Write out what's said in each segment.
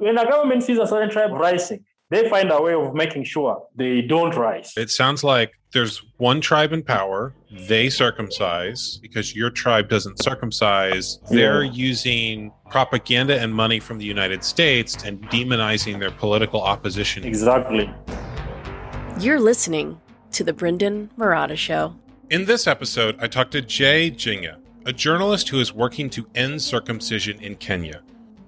when a government sees a certain tribe rising, they find a way of making sure they don't rise. It sounds like there's one tribe in power. They circumcise because your tribe doesn't circumcise. They're Yeah. using propaganda and money from the United States and demonizing their political opposition. Exactly. You're listening to The Brendon Marotta Show. In this episode, I talked to Jay Jinga, a journalist who is working to end circumcision in Kenya.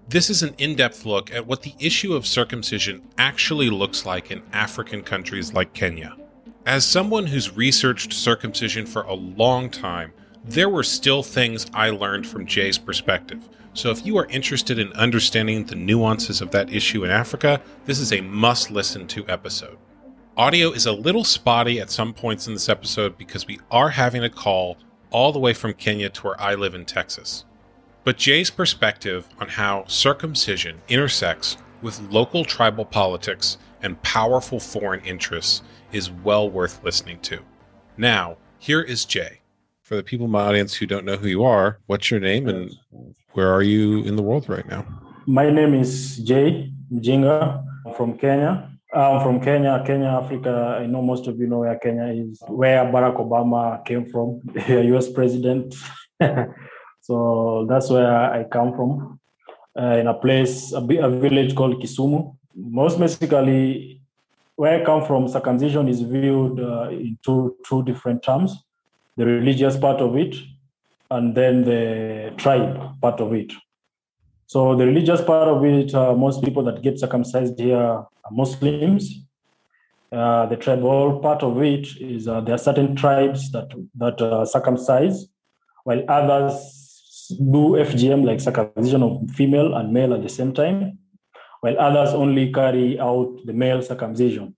This is an in depth look at what the issue of circumcision actually looks like in African countries like Kenya. As someone who's researched circumcision for a long time, there were still things I learned from Jay's perspective. So if you are interested in understanding the nuances of that issue in Africa, this is a must listen to episode. Audio is a little spotty at some points in this episode because we are having a call all the way from Kenya to where I live in Texas. But Jay's perspective on how circumcision intersects with local tribal politics and powerful foreign interests is well worth listening to. Now, here is Jay. For the people in my audience who don't know who you are, what's your name and where are you in the world right now? My name is Jay Mjinga from Kenya. I'm from Kenya, Kenya, Africa. I know most of you know where Kenya is, where Barack Obama came from, the US president. so that's where I come from, uh, in a place, a, a village called Kisumu. Most basically, where I come from, circumcision is viewed uh, in two, two different terms the religious part of it, and then the tribe part of it. So the religious part of it, uh, most people that get circumcised here are Muslims. Uh, the tribal part of it is uh, there are certain tribes that that uh, circumcise, while others do FGM like circumcision of female and male at the same time, while others only carry out the male circumcision.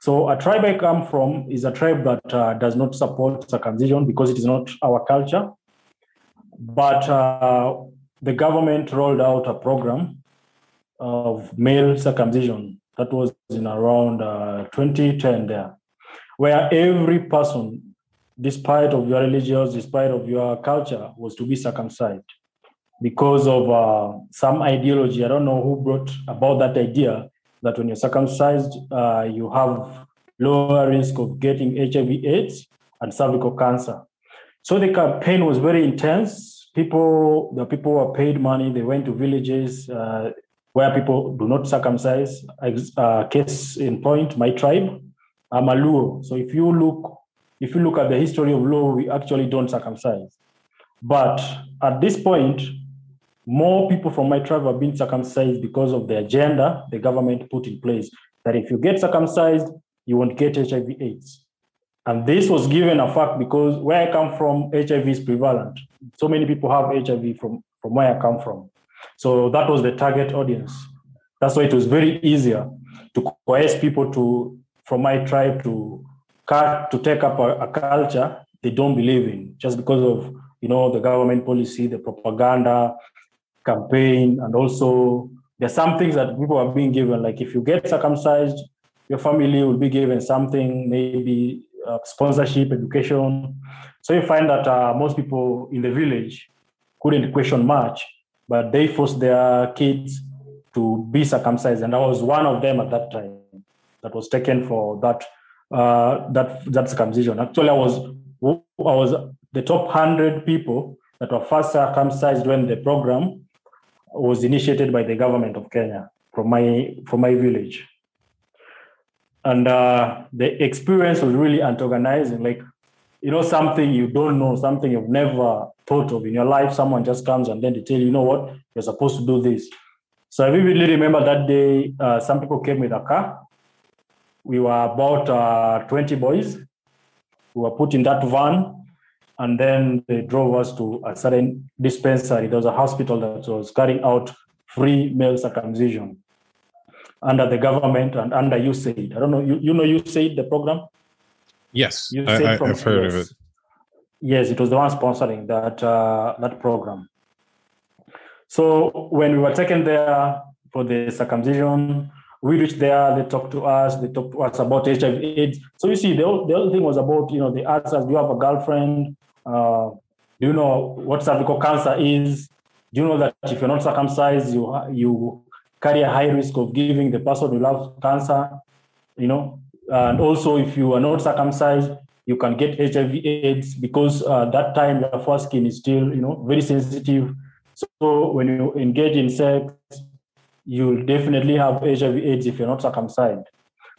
So a tribe I come from is a tribe that uh, does not support circumcision because it is not our culture. But uh, the government rolled out a program of male circumcision that was in around uh, 2010 there, where every person, despite of your religious, despite of your culture, was to be circumcised because of uh, some ideology. I don't know who brought about that idea that when you're circumcised, uh, you have lower risk of getting HIV/AIDS and cervical cancer. So the campaign was very intense. People, the people were paid money. They went to villages uh, where people do not circumcise. Uh, case in point, my tribe, I'm a Luo. So if you look, if you look at the history of Luo, we actually don't circumcise. But at this point, more people from my tribe have been circumcised because of the agenda the government put in place that if you get circumcised, you won't get HIV AIDS. And this was given a fact because where I come from, HIV is prevalent. So many people have HIV from, from where I come from. So that was the target audience. That's why it was very easier to coerce people to from my tribe to to take up a, a culture they don't believe in just because of you know the government policy, the propaganda, campaign, and also there's some things that people are being given. Like if you get circumcised, your family will be given something, maybe uh, sponsorship, education. So you find that uh, most people in the village couldn't question much, but they forced their kids to be circumcised, and I was one of them at that time that was taken for that uh, that that circumcision. Actually, I was I was the top hundred people that were first circumcised when the program was initiated by the government of Kenya from my from my village. And uh, the experience was really antagonizing. Like, you know, something you don't know, something you've never thought of in your life. Someone just comes and then they tell you, you know what, you're supposed to do this. So I vividly remember that day. Uh, some people came with a car. We were about uh, 20 boys. We were put in that van and then they drove us to a certain dispensary. There was a hospital that was carrying out free male circumcision under the government and under USAID. I don't know, you, you know USAID, the program? Yes, USAID I, I, from- I've heard of it. Yes, it was the one sponsoring that uh, that program. So when we were taken there for the circumcision, we reached there. They talked to us. They talked to us about HIV/AIDS. So you see, the whole, the whole thing was about you know they asked us, "Do you have a girlfriend? Uh, do you know what cervical cancer is? Do you know that if you're not circumcised, you you carry a high risk of giving the person you love cancer, you know. And also, if you are not circumcised, you can get HIV/AIDS because uh, that time your foreskin is still, you know, very sensitive. So when you engage in sex, you'll definitely have HIV/AIDS if you're not circumcised.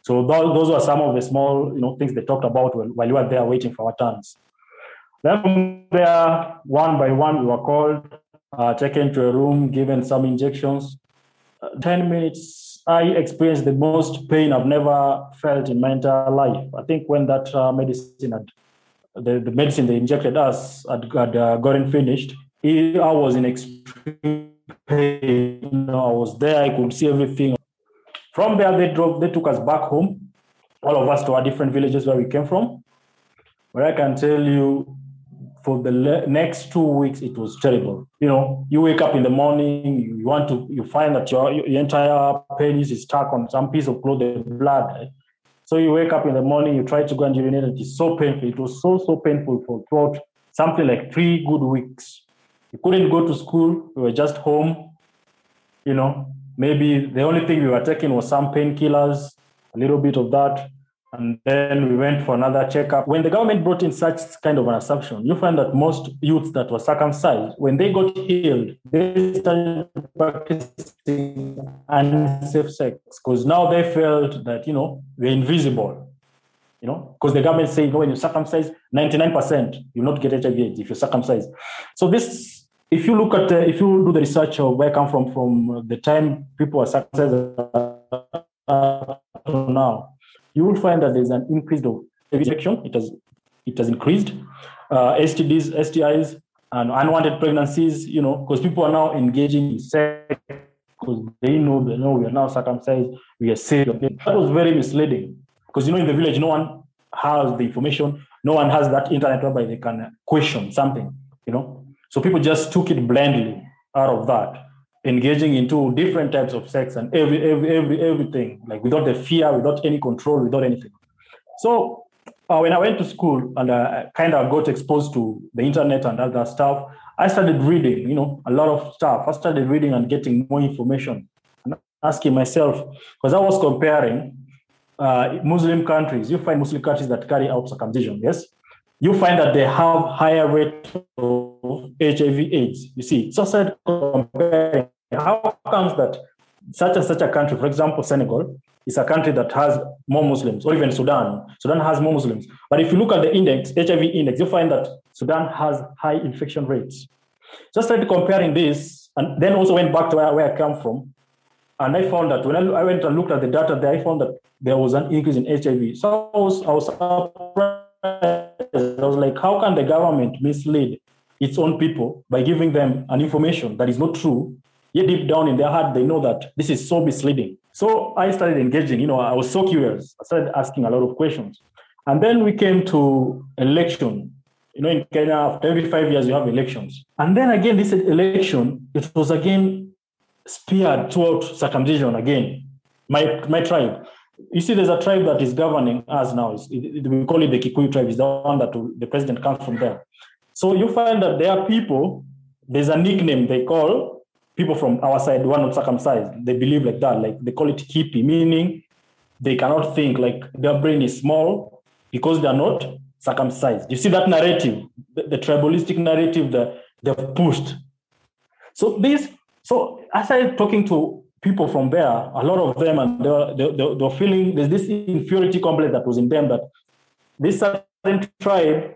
So those were some of the small, you know, things they talked about while you were there waiting for our turns. Then there, one by one, we were called, uh, taken to a room, given some injections. Uh, 10 minutes, I experienced the most pain I've never felt in my entire life. I think when that uh, medicine had, the, the medicine they injected us had, had uh, gotten finished, I was in extreme. You know, I was there, I could see everything. From there, they drove, they took us back home, all of us to our different villages where we came from. But I can tell you, for the le- next two weeks, it was terrible. You know, you wake up in the morning, you want to, you find that your, your entire penis is stuck on some piece of cloth, the blood. So you wake up in the morning, you try to go and urinate, and it's so painful. It was so, so painful for throughout something like three good weeks. You couldn't go to school, we were just home, you know. Maybe the only thing we were taking was some painkillers, a little bit of that, and then we went for another checkup. When the government brought in such kind of an assumption, you find that most youths that were circumcised, when they got healed, they started practicing unsafe sex because now they felt that, you know, we're invisible. You know, because the government said, you know, when you circumcise, 99% you not get HIV if you're circumcised. So this, if you look at, uh, if you do the research of where I come from, from the time people are circumcised uh, now, you will find that there's an increase of infection. It has it has increased. Uh, STDs, STIs, and unwanted pregnancies. You know, because people are now engaging in sex because they know they know we are now circumcised, we are safe. That was very misleading because you know in the village no one has the information, no one has that internet whereby they can question something. You know, so people just took it blindly out of that engaging into different types of sex and every, every, every, everything, like without the fear, without any control, without anything. So uh, when I went to school and I kind of got exposed to the internet and other stuff, I started reading, you know, a lot of stuff. I started reading and getting more information and asking myself, because I was comparing uh, Muslim countries. You find Muslim countries that carry out circumcision, yes? You find that they have higher rate of HIV AIDS. You see, so started comparing how comes that such and such a country, for example, Senegal, is a country that has more Muslims, or even Sudan. Sudan has more Muslims. But if you look at the index, HIV index, you find that Sudan has high infection rates. So I started comparing this, and then also went back to where, where I come from. And I found that when I, I went and looked at the data there, I found that there was an increase in HIV. So I was, I was surprised. I was like, how can the government mislead its own people by giving them an information that is not true yet deep down in their heart, they know that this is so misleading. So I started engaging, you know, I was so curious. I started asking a lot of questions. And then we came to election. You know, in Kenya, after every five years, you have elections. And then again, this election, it was again speared throughout circumcision again. My, my tribe. You see, there's a tribe that is governing us now. It, we call it the Kikuyu tribe. Is the one that the president comes from there. So you find that there are people, there's a nickname they call people from our side who are not circumcised, they believe like that. Like they call it kipi, meaning they cannot think, like their brain is small because they are not circumcised. You see that narrative, the, the tribalistic narrative that they've pushed. So this, so as I started talking to people from there, a lot of them, and they were, they, they, they were feeling there's this inferiority complex that was in them that this certain tribe,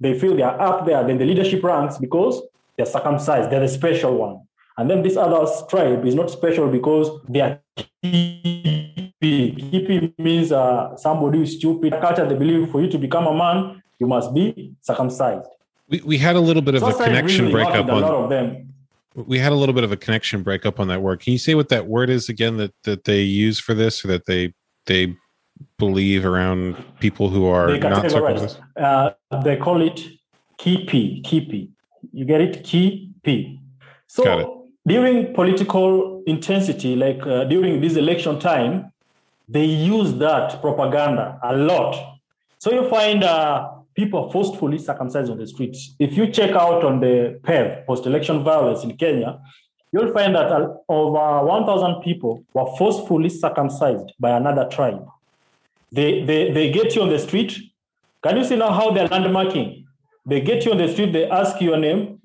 they feel they are up there in the leadership ranks because they're circumcised, they're the special one. And then this other tribe is not special because they are kipi. Kipi means uh, somebody who is stupid. Culture, they believe for you to become a man, you must be circumcised. We, we had a little bit of a connection really breakup on a lot of them. We had a little bit of a connection breakup on that word. Can you say what that word is again that, that they use for this or that they they believe around people who are not circumcised? Uh, they call it kipi. Kipi. You get it? Kipi. So during political intensity, like uh, during this election time, they use that propaganda a lot. So you find uh, people are forcefully circumcised on the streets. If you check out on the PEV, post-election violence in Kenya, you'll find that over 1,000 people were forcefully circumcised by another tribe. They, they, they get you on the street. Can you see now how they're landmarking? They get you on the street, they ask your name,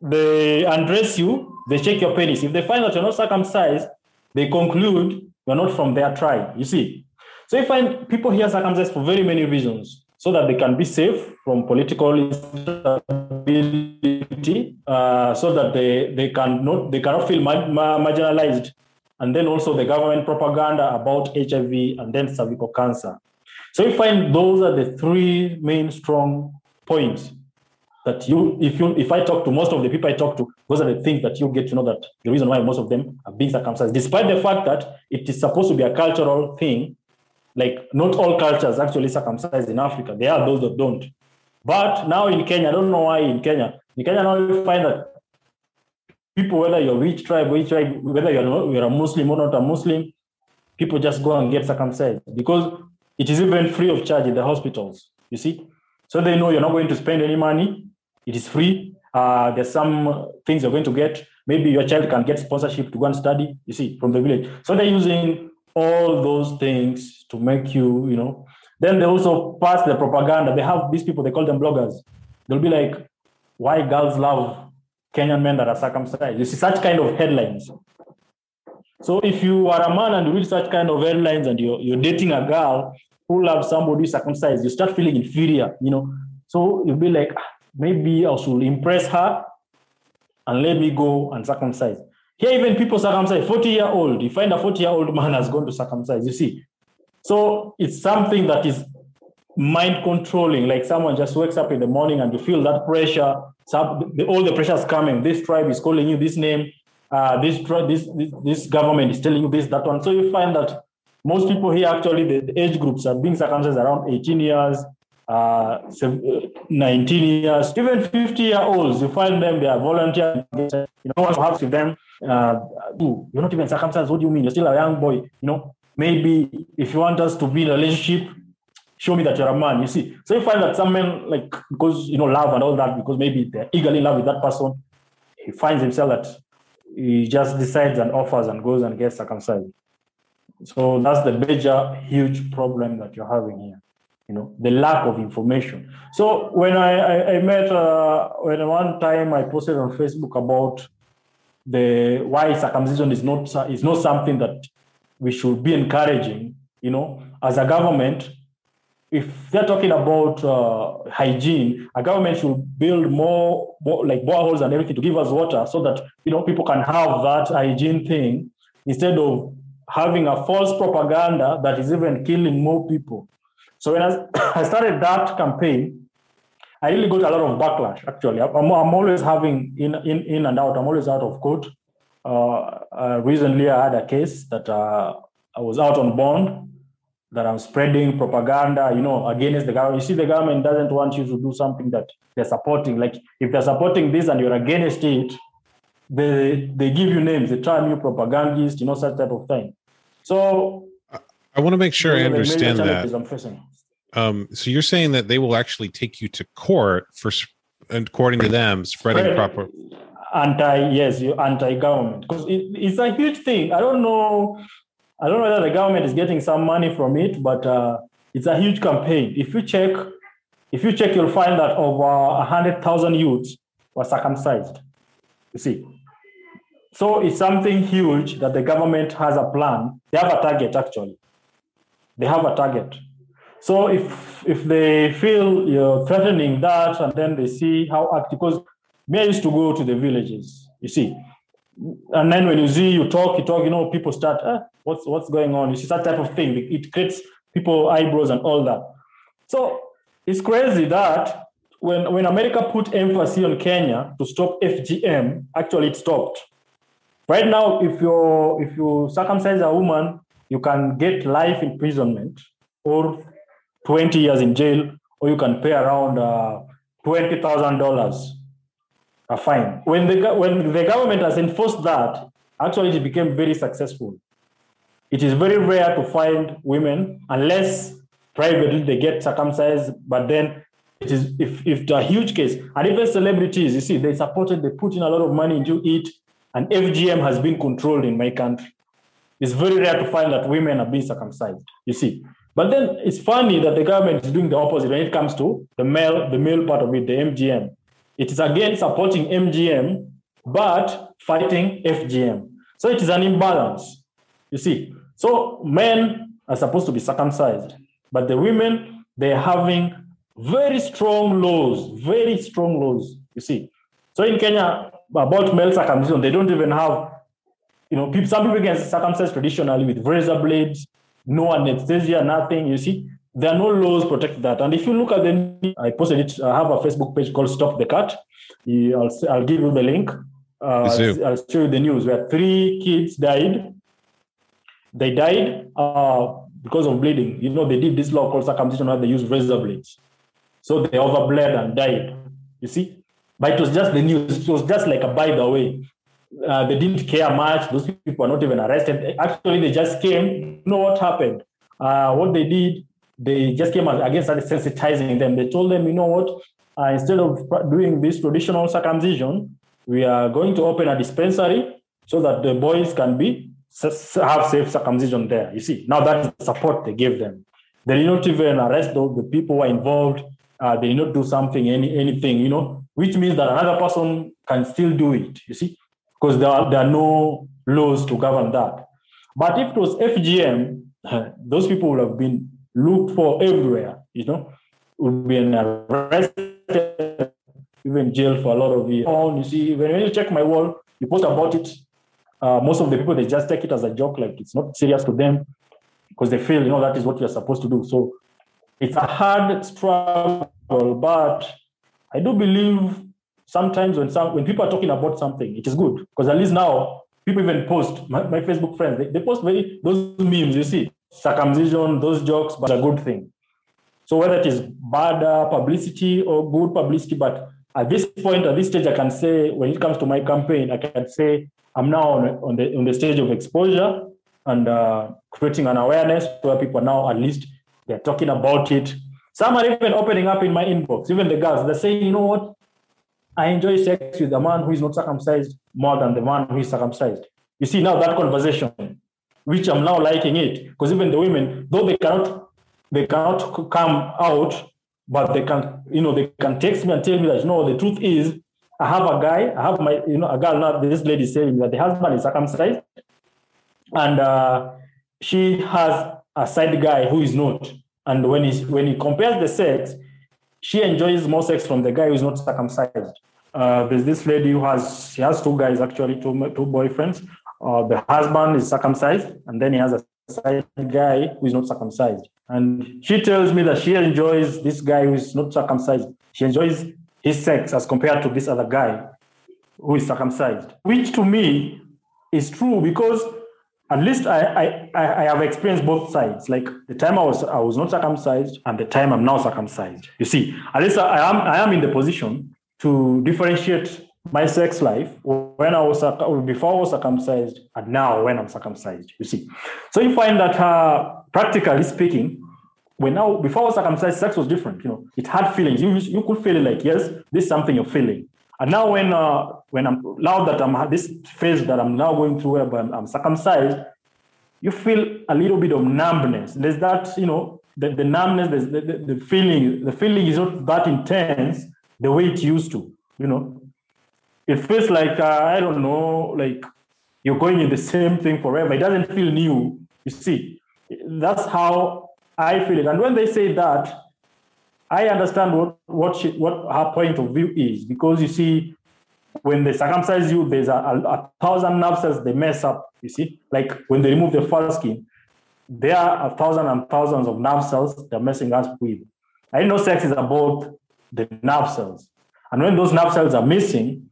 they undress you, they check your penis. If they find that you're not circumcised, they conclude you're not from their tribe. You see? So you find people here circumcised for very many reasons so that they can be safe from political instability, uh, so that they, they, can not, they cannot feel marginalized. And then also the government propaganda about HIV and then cervical cancer. So you find those are the three main strong points that you, if you, if I talk to most of the people I talk to, those are the things that you get to know that the reason why most of them are being circumcised, despite the fact that it is supposed to be a cultural thing like not all cultures actually circumcise in Africa. There are those that don't. But now in Kenya, I don't know why in Kenya. In Kenya now you find that people, whether you're which tribe, which tribe, whether you're you're a Muslim or not a Muslim, people just go and get circumcised because it is even free of charge in the hospitals. You see, so they know you're not going to spend any money. It is free. Uh, there's some things you're going to get. Maybe your child can get sponsorship to go and study. You see, from the village. So they're using all those things to make you, you know. Then they also pass the propaganda. They have these people, they call them bloggers. They'll be like, why girls love Kenyan men that are circumcised. You see such kind of headlines. So if you are a man and you read such kind of headlines and you're, you're dating a girl who loves somebody circumcised, you start feeling inferior, you know. So you'll be like, ah, maybe I should impress her and let me go and circumcise. Here, even people circumcise 40 year old. You find a 40 year old man has gone to circumcise. You see, so it's something that is mind controlling. Like someone just wakes up in the morning and you feel that pressure. The, all the pressure is coming. This tribe is calling you this name. Uh, this, this this government is telling you this that one. So you find that most people here actually the, the age groups are being circumcised around 18 years, uh, 19 years, even 50 year olds. You find them they are volunteers. You know what happens with them uh, you're not even circumcised. What do you mean? You're still a young boy. You know, maybe if you want us to be in a relationship, show me that you're a man. You see, so you find that some men, like because you know love and all that, because maybe they're eagerly in love with that person, he finds himself that he just decides and offers and goes and gets circumcised. So that's the major, huge problem that you're having here. You know, the lack of information. So when I, I, I met, uh, when one time I posted on Facebook about the why circumcision is not is not something that we should be encouraging. You know, as a government, if they're talking about uh, hygiene, a government should build more, more like boreholes and everything to give us water, so that you know people can have that hygiene thing instead of having a false propaganda that is even killing more people. So when I, I started that campaign, I really got a lot of backlash. Actually, I'm, I'm always having in, in in and out. I'm always out of court. Uh, uh, recently, I had a case that uh, I was out on bond that I'm spreading propaganda, you know, against the government. You see, the government doesn't want you to do something that they're supporting. Like if they're supporting this and you're against it, they they give you names, they term you propagandist, you know, such type of thing. So I want to make sure I understand that. Um, so you're saying that they will actually take you to court for, according to them, spreading proper anti yes, you anti-government because it, it's a huge thing. I don't know. I don't know whether the government is getting some money from it, but uh, it's a huge campaign. If you check, if you check, you'll find that over hundred thousand youths were circumcised. You see, so it's something huge that the government has a plan. They have a target actually. They have a target. So if if they feel you're threatening that, and then they see how active, because me used to go to the villages, you see, and then when you see you talk, you talk, you know, people start, eh, what's what's going on? You see that type of thing. It creates people eyebrows and all that. So it's crazy that when when America put emphasis on Kenya to stop FGM, actually it stopped. Right now, if you if you circumcise a woman, you can get life imprisonment or 20 years in jail, or you can pay around uh, $20,000 a fine. When the, when the government has enforced that, actually it became very successful. It is very rare to find women, unless privately they get circumcised, but then it is if, if a huge case, and even celebrities, you see, they supported, they put in a lot of money into it, and FGM has been controlled in my country. It's very rare to find that women are being circumcised, you see. But then it's funny that the government is doing the opposite when it comes to the male, the male part of it, the MGM. It is again supporting MGM, but fighting FGM. So it is an imbalance, you see. So men are supposed to be circumcised, but the women, they're having very strong laws, very strong laws, you see. So in Kenya, about male circumcision, they don't even have, you know, people, some people get circumcised traditionally with razor blades, no anesthesia, nothing, you see. There are no laws protect that. And if you look at the, I posted it, I have a Facebook page called Stop the Cut. I'll, I'll give you the link. Uh, I'll show you the news where three kids died. They died uh, because of bleeding. You know, they did this law called circumcision where they use razor blades. So they overbled and died. You see? But it was just the news. It was just like a by the way. Uh, they didn't care much. Those people were not even arrested. Actually, they just came. You know what happened? Uh, what they did, they just came and again started sensitizing them. They told them, you know what? Uh, instead of doing this traditional circumcision, we are going to open a dispensary so that the boys can be have safe circumcision there. You see, now that is the support they gave them. They did not even arrest the, the people who are involved. Uh, they did not do something, any anything, you know, which means that another person can still do it. You see, because there are, there are no laws to govern that. But if it was FGM, those people would have been looked for everywhere. You know, would be arrested, even jail for a lot of years. You see, when you check my wall, you post about it uh, most of the people they just take it as a joke, like it's not serious to them because they feel you know that is what you're supposed to do. So it's a hard struggle, but I do believe sometimes when some when people are talking about something, it is good because at least now people even post my, my Facebook friends they, they post very those memes you see circumcision those jokes, but a good thing. So whether it is bad uh, publicity or good publicity, but at this point, at this stage, I can say when it comes to my campaign, I can say I'm now on, on the on the stage of exposure and uh, creating an awareness where people now at least they're talking about it. Some are even opening up in my inbox, even the girls. They're saying, you know what? I enjoy sex with the man who is not circumcised more than the man who is circumcised. You see now that conversation, which I'm now liking it, because even the women, though they cannot, they cannot come out, but they can, you know, they can text me and tell me that no, the truth is I have a guy, I have my, you know, a girl now, this lady saying that the husband is circumcised and uh, she has a side guy who is not. And when he, when he compares the sex, she enjoys more sex from the guy who's not circumcised. Uh, there's this lady who has, she has two guys actually, two, two boyfriends. Uh, the husband is circumcised and then he has a side guy who is not circumcised. And she tells me that she enjoys this guy who is not circumcised. She enjoys his sex as compared to this other guy who is circumcised, which to me is true because at least I, I, I have experienced both sides. Like the time I was I was not circumcised and the time I'm now circumcised. You see, at least I am I am in the position to differentiate my sex life when I was before I was circumcised and now when I'm circumcised. You see, so you find that uh, practically speaking, when now before I was circumcised, sex was different. You know, it had feelings. You you could feel it like yes, this is something you're feeling. And now when uh, when I'm now that I'm this phase that I'm now going through where I'm, I'm circumcised, you feel a little bit of numbness. There's that you know the, the numbness, the, the, the feeling. The feeling is not that intense the way it used to. You know, it feels like uh, I don't know, like you're going in the same thing forever. It doesn't feel new. You see, that's how I feel it. And when they say that, I understand what what she, what her point of view is because you see, when they circumcise you, there's a, a, a thousand nerve cells they mess up. You see, like when they remove the foreskin, there are a thousand and thousands of nerve cells they're messing us with. I know sex is about the nerve cells, and when those nerve cells are missing,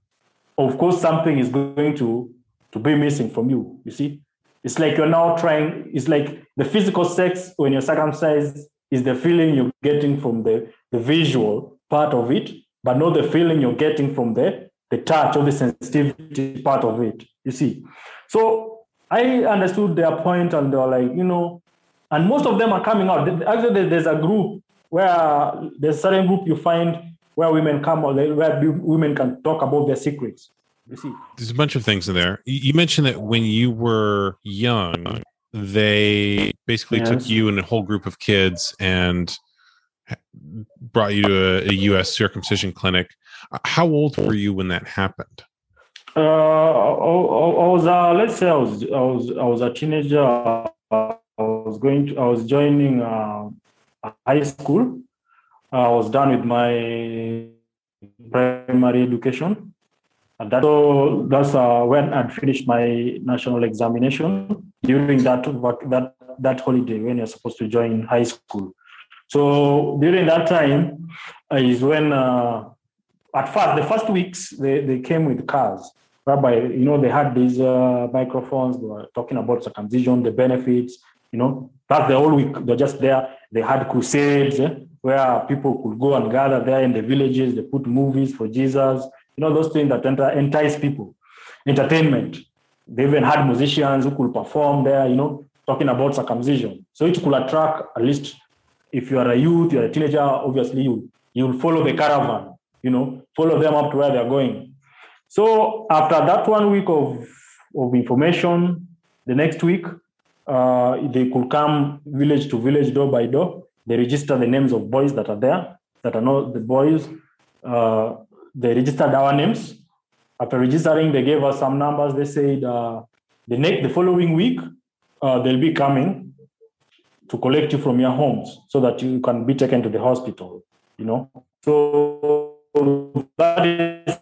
of course something is going to to be missing from you. You see, it's like you're now trying, it's like the physical sex when you're circumcised is the feeling you're getting from the, the visual part of it, but not the feeling you're getting from the, the touch or the sensitivity part of it. You see. So I understood their point and they were like, you know, and most of them are coming out. Actually, there's a group where there's a certain group you find where women come or where women can talk about their secrets. You see, There's a bunch of things in there. You you mentioned that when you were young, they basically took you and a whole group of kids and brought you to a, a U.S. circumcision clinic. Uh, How old were you when that happened? uh, I, I- I was uh, let's say I was I was I was a teenager. Uh, I was going to I was joining uh, high school. I was done with my primary education. And that, so that's uh, when I'd finished my national examination during that that that holiday when you're supposed to join high school. So during that time is when uh, at first the first weeks they, they came with cars. Whereby you know they had these uh, microphones they were talking about circumcision the benefits you know. That's the whole week they're just there. They had crusades eh, where people could go and gather there in the villages. They put movies for jesus you know those things that entice people entertainment they even had musicians who could perform there you know talking about circumcision so it could attract at least if you are a youth you're a teenager obviously you you'll follow the caravan you know follow them up to where they're going so after that one week of, of information, the next week, uh, they could come village to village, door by door. They register the names of boys that are there, that are not the boys. Uh, they registered our names. After registering, they gave us some numbers. They said uh, the next, the following week, uh, they'll be coming to collect you from your homes so that you can be taken to the hospital. You know, so that is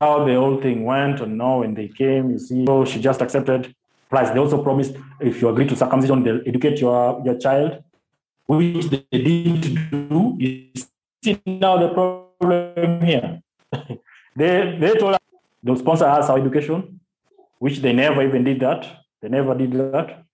how the whole thing went and now when they came you see so she just accepted plus they also promised if you agree to circumcision they'll educate your your child which they didn't do you see now the problem here they they told us they'll sponsor us our education which they never even did that they never did that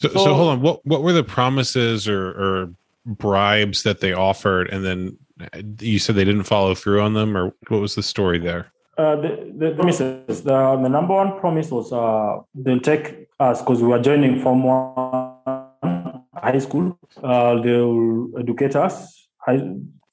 So, so, So- hold on. What what were the promises or, or bribes that they offered, and then uh, you said they didn't follow through on them, or what was the story there? Uh, the, the promises. The, the number one promise was uh, they'll take us because we were joining Form One high school. Uh, they'll educate us high,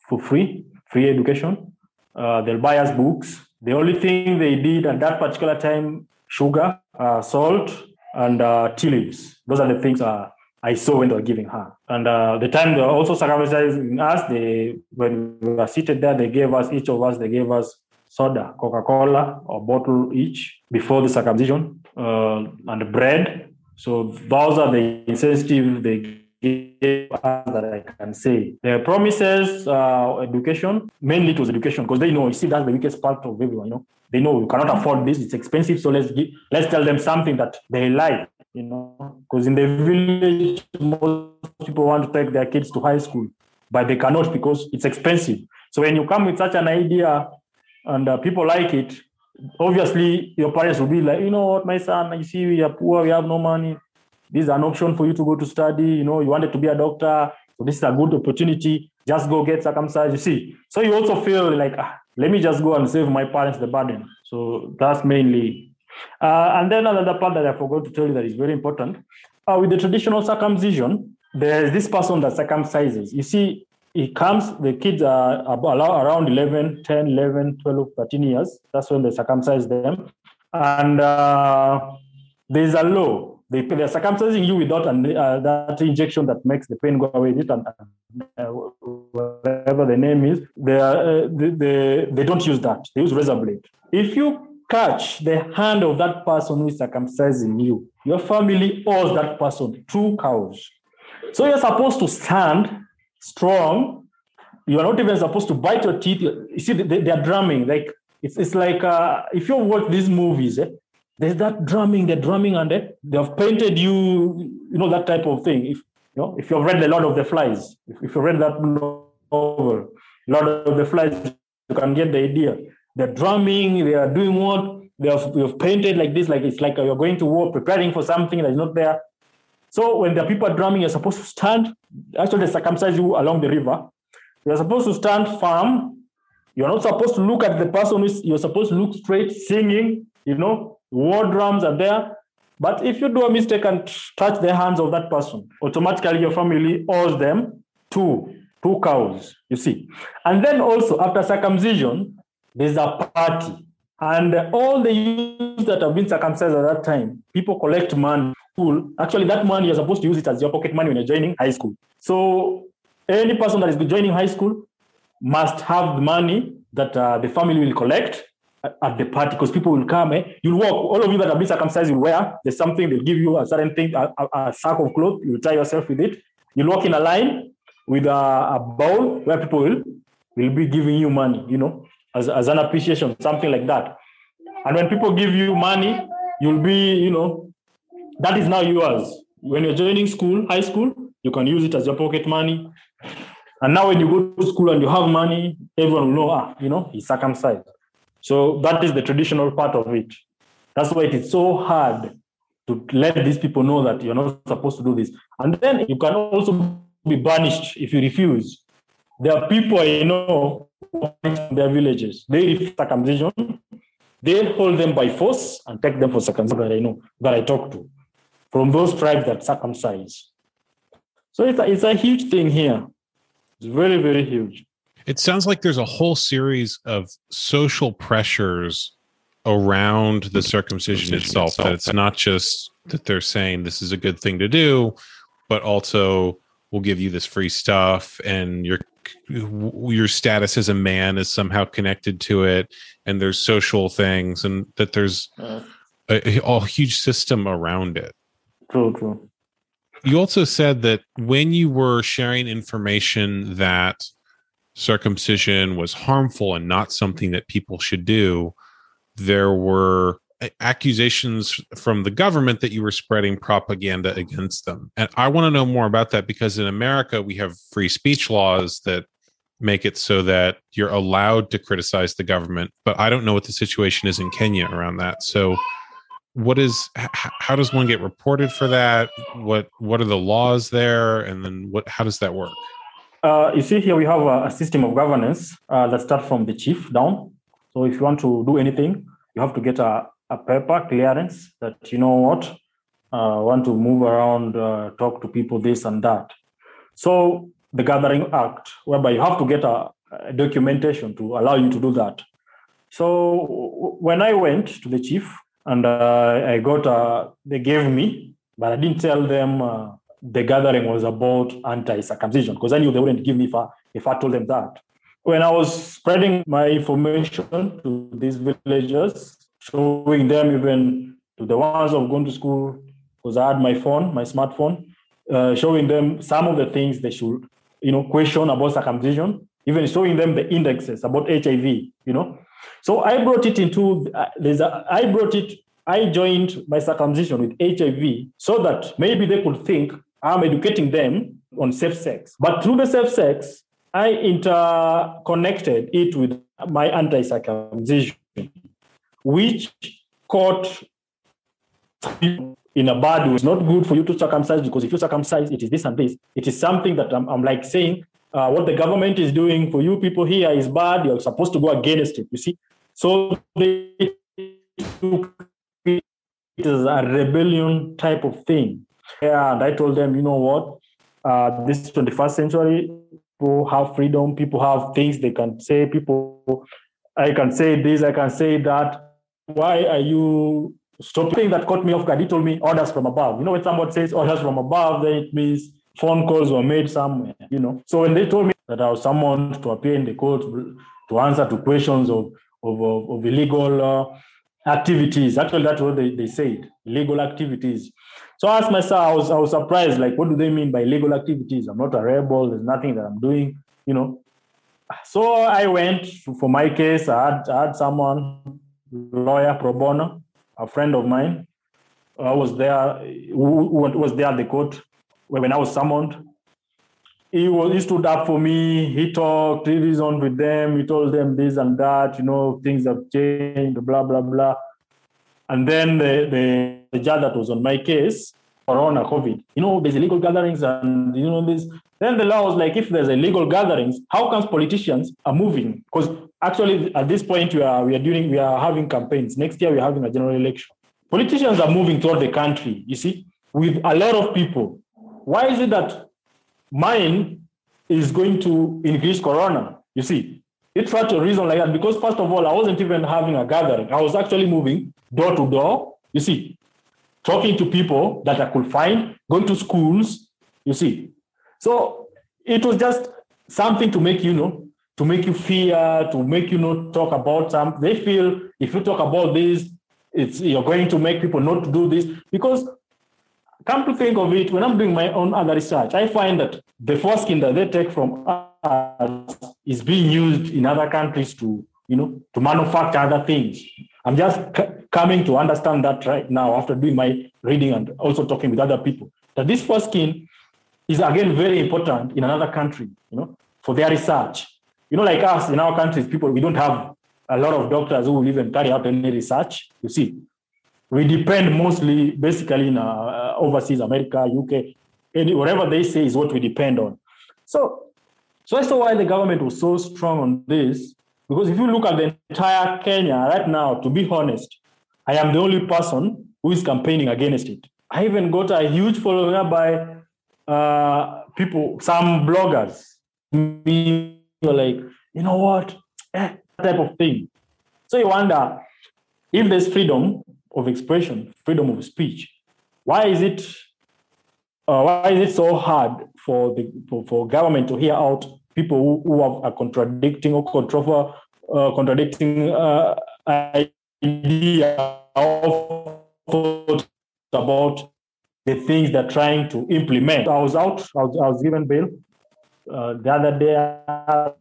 for free, free education. Uh, they'll buy us books. The only thing they did at that particular time, sugar, uh, salt, and uh, tea leaves. Those are the things uh, I saw when they were giving her. And uh, the time they were also circumcising us, they when we were seated there, they gave us each of us, they gave us soda, Coca-Cola, or bottle each before the circumcision, uh, and bread. So those are the incentives they that I can say. The promises, uh, education, mainly it was education because they know, you see, that's the weakest part of everyone, you know. They know we cannot afford this, it's expensive, so let's give, let's tell them something that they like, you know. Because in the village, most people want to take their kids to high school, but they cannot because it's expensive. So when you come with such an idea and uh, people like it, obviously your parents will be like, you know what, my son, you see, we are poor, we have no money. This is an option for you to go to study. You know, you wanted to be a doctor, so this is a good opportunity. Just go get circumcised. You see, so you also feel like, ah, let me just go and save my parents the burden. So that's mainly. Uh, and then another part that I forgot to tell you that is very important. Uh, with the traditional circumcision, there's this person that circumcises. You see, it comes, the kids are about around 11, 10, 11, 12, 13 years. That's when they circumcise them. And uh, there's a law. They, they're circumcising you without an, uh, that injection that makes the pain go away. It and, uh, whatever the name is, they, are, uh, they, they, they don't use that. They use razor blade. If you catch the hand of that person who is circumcising you, your family owes that person two cows. So you're supposed to stand strong. You are not even supposed to bite your teeth. You see, they, they are drumming. Like it's, it's like uh, if you watch these movies, eh, there's that drumming, they're drumming, and they, they have painted you, you know, that type of thing. If you know, if you've read The Lord of the Flies, if, if you read that novel, Lord of the Flies, you can get the idea. They're drumming, they are doing what? They have, they have painted like this, like it's like you're going to war, preparing for something that's not there. So when the people are drumming, you're supposed to stand. Actually, they circumcise you along the river. You're supposed to stand firm. You're not supposed to look at the person. You're supposed to look straight, singing. You know, war drums are there. But if you do a mistake and touch the hands of that person, automatically your family owes them two, two cows, you see. And then also after circumcision, there's a party. And all the youths that have been circumcised at that time, people collect money. Actually, that money you're supposed to use it as your pocket money when you're joining high school. So any person that is joining high school must have the money that uh, the family will collect at the party because people will come. Eh? You'll walk. All of you that have been circumcised will wear. There's something they'll give you a certain thing, a, a, a sack of cloth. You'll tie yourself with it. You'll walk in a line with a, a bowl where people will will be giving you money. You know, as, as an appreciation, something like that. And when people give you money, you'll be, you know, that is now yours. When you're joining school, high school, you can use it as your pocket money. And now when you go to school and you have money, everyone will know, ah, you know, he's circumcised. So that is the traditional part of it. That's why it is so hard to let these people know that you're not supposed to do this. And then you can also be banished if you refuse. There are people I know in their villages. They refuse circumcision. They hold them by force and take them for circumcision that I know, that I talk to, from those tribes that circumcise. So it's a, it's a huge thing here. It's very, very huge. It sounds like there's a whole series of social pressures around the circumcision itself, that it's not just that they're saying this is a good thing to do, but also we'll give you this free stuff and your your status as a man is somehow connected to it and there's social things and that there's a, a huge system around it. True true. You also said that when you were sharing information that circumcision was harmful and not something that people should do, there were accusations from the government that you were spreading propaganda against them. And I want to know more about that because in America, we have free speech laws that make it so that you're allowed to criticize the government. But I don't know what the situation is in Kenya around that. So, what is how does one get reported for that what what are the laws there and then what how does that work uh, you see here we have a, a system of governance uh, that starts from the chief down. So if you want to do anything, you have to get a, a paper clearance that you know what, uh, want to move around, uh, talk to people, this and that. So the Gathering Act, whereby you have to get a, a documentation to allow you to do that. So when I went to the chief and uh, I got, uh, they gave me, but I didn't tell them the gathering was about anti-circumcision because I knew they wouldn't give me if I, if I told them that. When I was spreading my information to these villagers, showing them even to the ones who have gone to school, because I had my phone, my smartphone, uh, showing them some of the things they should, you know, question about circumcision, even showing them the indexes about HIV, you know. So I brought it into, uh, there's a, I brought it I joined my circumcision with HIV so that maybe they could think I'm educating them on safe sex. But through the safe sex, I interconnected it with my anti circumcision, which caught in a bad way. It's not good for you to circumcise because if you circumcise, it is this and this. It is something that I'm, I'm like saying uh, what the government is doing for you people here is bad. You're supposed to go against it, you see. So they took it as a rebellion type of thing. And I told them, you know what? Uh, this 21st century, people have freedom, people have things they can say, people, I can say this, I can say that. Why are you stopping that caught me off guard? He told me orders from above. You know, when somebody says orders from above, then it means phone calls were made somewhere, you know. So when they told me that I was summoned to appear in the court to answer to questions of, of, of, of illegal uh, activities, actually that's what they, they said, illegal activities. So I asked myself, I was, I was surprised, like, what do they mean by legal activities? I'm not a rebel. There's nothing that I'm doing, you know. So I went for my case. I had, I had someone, lawyer pro bono, a friend of mine, I was there, who was there at the court when I was summoned. He was he stood up for me. He talked, he reasoned with them. He told them this and that. You know, things have changed. Blah blah blah. And then the, the, the judge that was on my case, Corona, COVID, you know, there's illegal gatherings and, you know, this. Then the law was like, if there's illegal gatherings, how comes politicians are moving? Because actually, at this point, we are, we are doing, we are having campaigns. Next year, we're having a general election. Politicians are moving throughout the country, you see, with a lot of people. Why is it that mine is going to increase corona? You see, It tried a reason like that because first of all, I wasn't even having a gathering. I was actually moving door to door. You see, talking to people that I could find, going to schools. You see, so it was just something to make you know, to make you fear, to make you not talk about something. They feel if you talk about this, it's you're going to make people not do this because come to think of it, when I'm doing my own other research, I find that the foreskin that they take from us is being used in other countries to, you know, to manufacture other things. I'm just coming to understand that right now after doing my reading and also talking with other people. That this foreskin is again very important in another country, you know, for their research. You know, like us in our countries, people we don't have a lot of doctors who will even carry out any research. You see, we depend mostly, basically, in uh, overseas, America, UK, any, whatever they say is what we depend on. So, so saw why the government was so strong on this. Because if you look at the entire Kenya right now, to be honest, I am the only person who is campaigning against it. I even got a huge following by uh, people, some bloggers, me like, you know what, eh, type of thing. So you wonder if there's freedom of expression, freedom of speech, why is it uh, why is it so hard for the for, for government to hear out people who, who are, contradicting or controver, uh, contradicting uh, idea of about the things they're trying to implement. I was out, I was, I was given bail uh, the other day.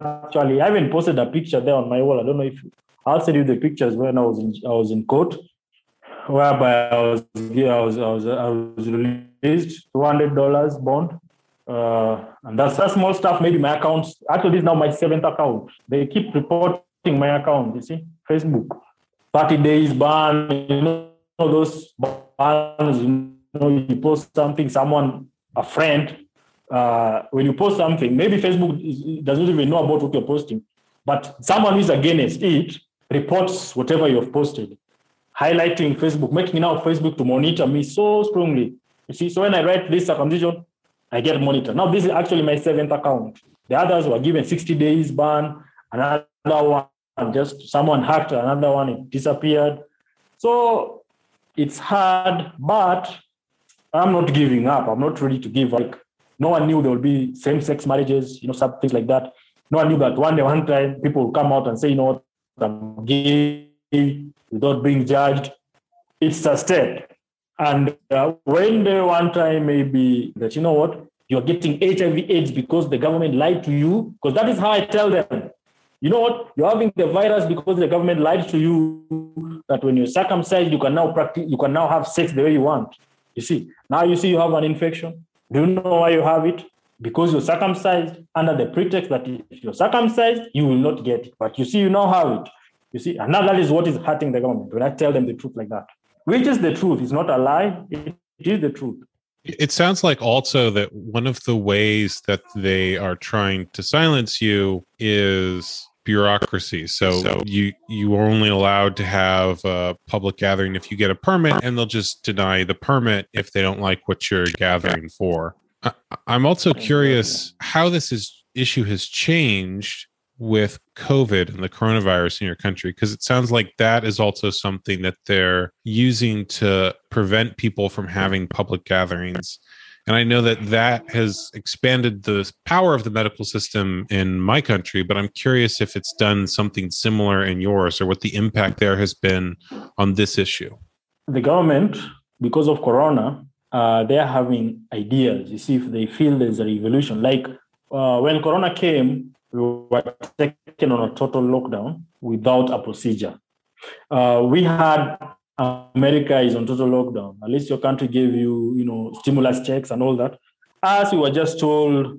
Actually, I even posted a picture there on my wall. I don't know if I'll send you the pictures when I was in I was in court, whereby I was I was I was, I was released two hundred dollars bond. Uh, and that's that small stuff. Maybe my account. Actually, this is now my seventh account. They keep reporting my account. You see, Facebook, thirty days ban. You know those bans. You know, you post something, someone, a friend. Uh, when you post something, maybe Facebook is, doesn't even know about what you're posting, but someone who's against it reports whatever you've posted, highlighting Facebook, making now Facebook to monitor me so strongly. You see, so when I write this circumcision, I get monitored. Now, this is actually my seventh account. The others were given 60 days ban, another one, just someone hacked another one, it disappeared. So it's hard, but I'm not giving up. I'm not ready to give up. Like, no one knew there would be same-sex marriages, you know, some things like that. No one knew that one day, one time, people will come out and say, you know I'm gay without being judged. It's a step. And uh, when they one time maybe that, you know what, you're getting HIV AIDS because the government lied to you, because that is how I tell them. You know what? You're having the virus because the government lied to you that when you're circumcised, you can now practice, you can now have sex the way you want. You see, now you see you have an infection. Do you know why you have it? Because you're circumcised under the pretext that if you're circumcised, you will not get it. But you see, you now have it. You see, and now that is what is hurting the government when I tell them the truth like that, which is the truth. It's not a lie, it is the truth. It sounds like also that one of the ways that they are trying to silence you is bureaucracy. So, so, you you are only allowed to have a public gathering if you get a permit, and they'll just deny the permit if they don't like what you're gathering for. I, I'm also curious how this is, issue has changed with COVID and the coronavirus in your country? Because it sounds like that is also something that they're using to prevent people from having public gatherings. And I know that that has expanded the power of the medical system in my country, but I'm curious if it's done something similar in yours or what the impact there has been on this issue. The government, because of Corona, uh, they're having ideas. You see, if they feel there's a revolution, like uh, when Corona came, we were taken on a total lockdown without a procedure. Uh, we had America is on total lockdown. At least your country gave you, you know, stimulus checks and all that. As we were just told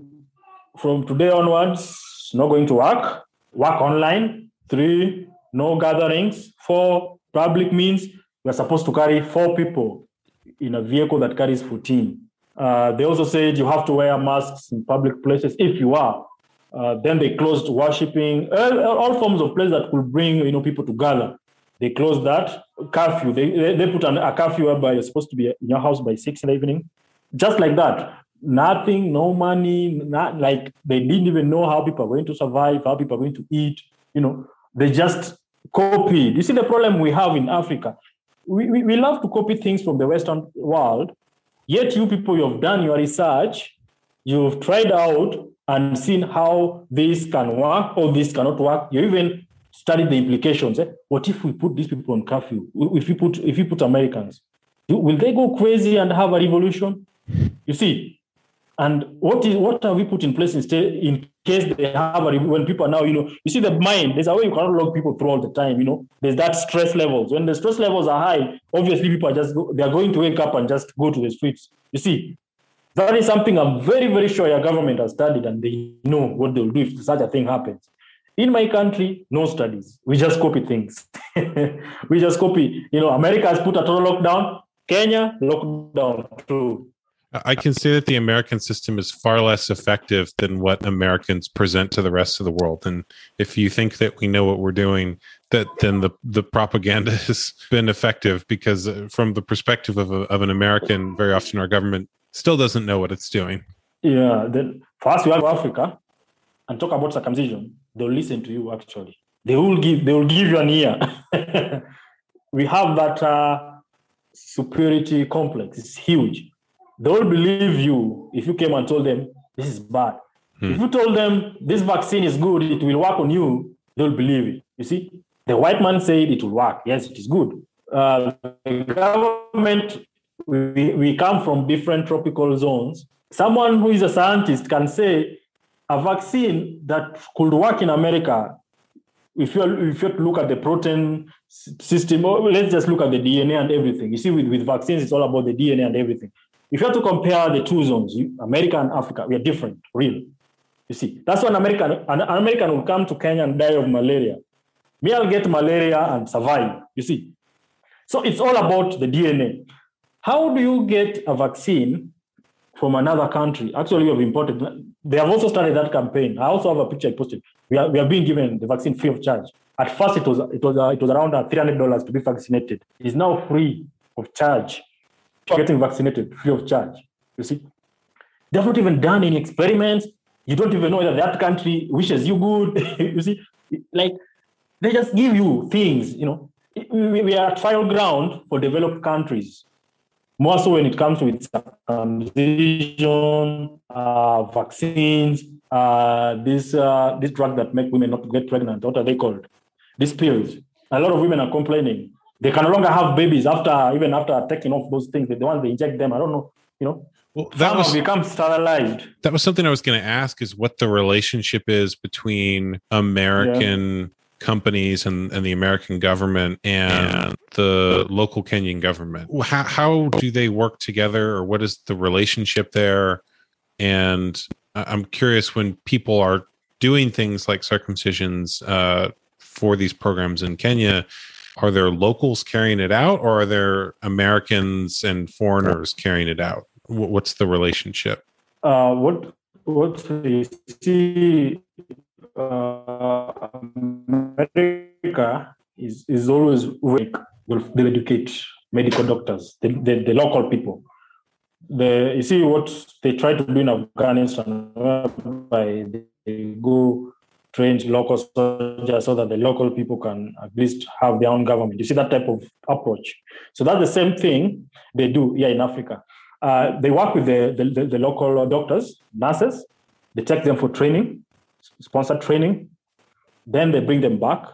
from today onwards, not going to work, work online. Three, no gatherings. Four, public means we're supposed to carry four people in a vehicle that carries 14. Uh, they also said you have to wear masks in public places if you are. Uh, then they closed worshipping, all, forms of places that could bring you know people together. They closed that curfew. They they, they put an, a curfew whereby you're supposed to be in your house by six in the evening, just like that. Nothing, no money, not like they didn't even know how people are going to survive, how people are going to eat. You know, they just copied. You see the problem we have in Africa. We, we, we love to copy things from the Western world, yet you people, you have done your research, you've tried out and seen how this can work or this cannot work. You even studied the implications. Eh? What if we put these people on curfew? If we put if we put Americans, will they go crazy and have a revolution? You see, and what is what have we put in place instead in case they have a when people are now you know you see the mind there's a way you cannot log people through all the time you know there's that stress levels when the stress levels are high obviously people are just they are going to wake up and just go to the streets you see that is something I'm very very sure your government has studied and they know what they'll do if such a thing happens in my country no studies we just copy things we just copy you know America has put a total lockdown Kenya lockdown too I can say that the American system is far less effective than what Americans present to the rest of the world. And if you think that we know what we're doing, that then the, the propaganda has been effective because, uh, from the perspective of, a, of an American, very often our government still doesn't know what it's doing. Yeah. Then first, you have Africa and talk about circumcision. They'll listen to you, actually. They will give, they will give you an ear. we have that uh, superiority complex. It's huge they'll believe you if you came and told them this is bad. Hmm. If you told them this vaccine is good, it will work on you, they'll believe it. You see, the white man said it will work. Yes, it is good. Uh, the government, we, we come from different tropical zones. Someone who is a scientist can say a vaccine that could work in America, if you, if you look at the protein system, let's just look at the DNA and everything. You see, with, with vaccines, it's all about the DNA and everything. If you have to compare the two zones, America and Africa, we are different, real. You see, that's when American, an American will come to Kenya and die of malaria. Me, I'll get malaria and survive. You see, so it's all about the DNA. How do you get a vaccine from another country? Actually, you have imported. They have also started that campaign. I also have a picture I posted. We are, we are being given the vaccine free of charge. At first, it was it was uh, it was around uh, three hundred dollars to be vaccinated. It's now free of charge getting vaccinated free of charge. You see, they've not even done any experiments. You don't even know that that country wishes you good. you see, like they just give you things. You know, we are trial ground for developed countries. More so when it comes with circumcision, uh, vaccines, uh, this uh, this drug that make women not get pregnant. What are they called? These pills. A lot of women are complaining they can no longer have babies after even after taking off those things. The ones they inject them, I don't know, you know. Well, that was become sterilized. That was something I was going to ask: is what the relationship is between American. Companies and, and the American government and the local Kenyan government. How how do they work together, or what is the relationship there? And I'm curious when people are doing things like circumcisions uh, for these programs in Kenya are there locals carrying it out or are there Americans and foreigners carrying it out? What's the relationship? Uh, what what you see, America is, is always weak. They'll educate medical doctors, the, the, the local people. The, you see what they try to do in Afghanistan, by they go train local soldiers so that the local people can at least have their own government. You see that type of approach. So that's the same thing they do here in Africa. Uh, they work with the, the, the, local doctors, nurses. They take them for training, sponsored training. Then they bring them back.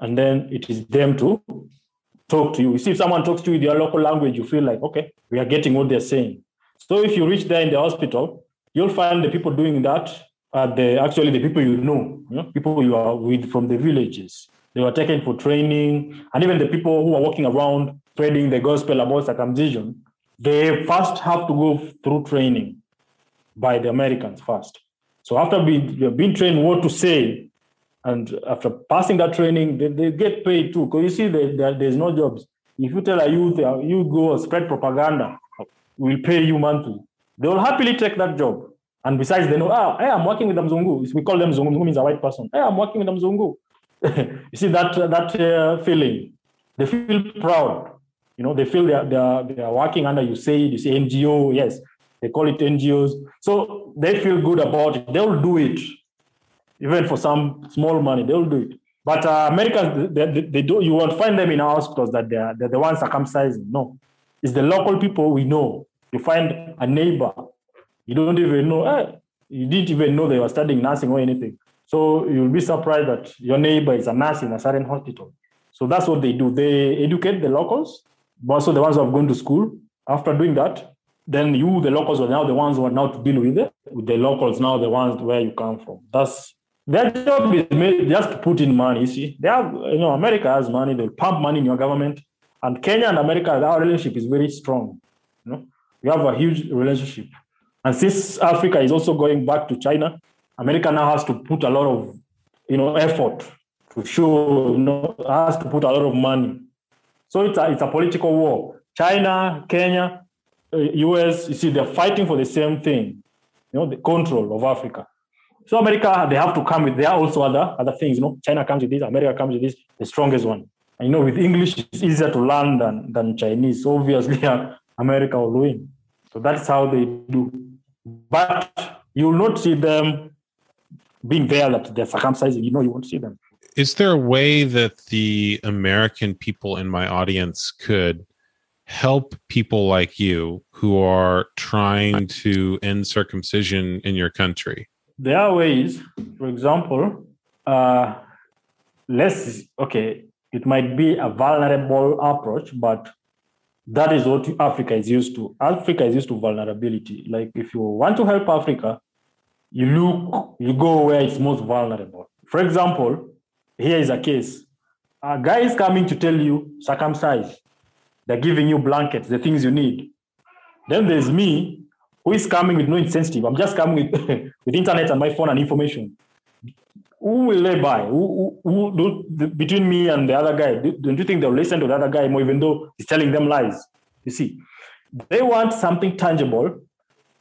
And then it is them to talk to you. You see, if someone talks to you in your local language, you feel like, okay, we are getting what they're saying. So if you reach there in the hospital, you'll find the people doing that are the actually the people you know, you know, people you are with from the villages. They were taken for training, and even the people who are walking around spreading the gospel about circumcision, they first have to go through training by the Americans first. So after being, being trained what to say, and after passing that training, they, they get paid too. Because you see, they, they, there's no jobs. If you tell a youth, uh, you go spread propaganda, we'll pay you monthly. They will happily take that job and besides, they know, ah, hey, I'm working with the Mzungu. We call them Mzungu. Means a white person. Hey, I'm working with the Mzungu. you see that that uh, feeling? They feel proud. You know, they feel they are, they are, they are working under USAID, you see NGO. Yes, they call it NGOs. So they feel good about it. They'll do it. Even for some small money, they'll do it. But uh, Americans, they, they, they, do. You won't find them in hospitals that they're, they're the ones circumcising. No, it's the local people we know. You find a neighbor, you don't even know. Eh, you didn't even know they were studying nursing or anything. So you'll be surprised that your neighbor is a nurse in a certain hospital. So that's what they do. They educate the locals, but also the ones who have gone to school. After doing that, then you, the locals, are now the ones who are now to deal with it. With the locals, now the ones where you come from. That's their job is made just to put in money. You see, they have, you know, America has money. They'll pump money in your government, and Kenya and America, our relationship is very strong. You know, we have a huge relationship. And since Africa is also going back to China, America now has to put a lot of, you know, effort to show, you know, has to put a lot of money. So it's a, it's a political war. China, Kenya, US, uh, you see, they're fighting for the same thing, you know, the control of Africa. So America, they have to come with, there are also other, other things, you know, China comes with this, America comes with this, the strongest one. And, you know, with English, it's easier to learn than, than Chinese. Obviously, America will win. So that's how they do. But you will not see them being there that they're circumcising. You know, you won't see them. Is there a way that the American people in my audience could help people like you who are trying to end circumcision in your country? There are ways. For example, uh, let's okay, it might be a vulnerable approach, but that is what Africa is used to. Africa is used to vulnerability. Like if you want to help Africa, you look, you go where it's most vulnerable. For example, here is a case. A guy is coming to tell you circumcise. They're giving you blankets, the things you need. Then there's me, who is coming with no incentive. I'm just coming with, with internet and my phone and information. Who will they buy? Who, who, who do, between me and the other guy? Do, don't you think they'll listen to the other guy more, even though he's telling them lies? You see, they want something tangible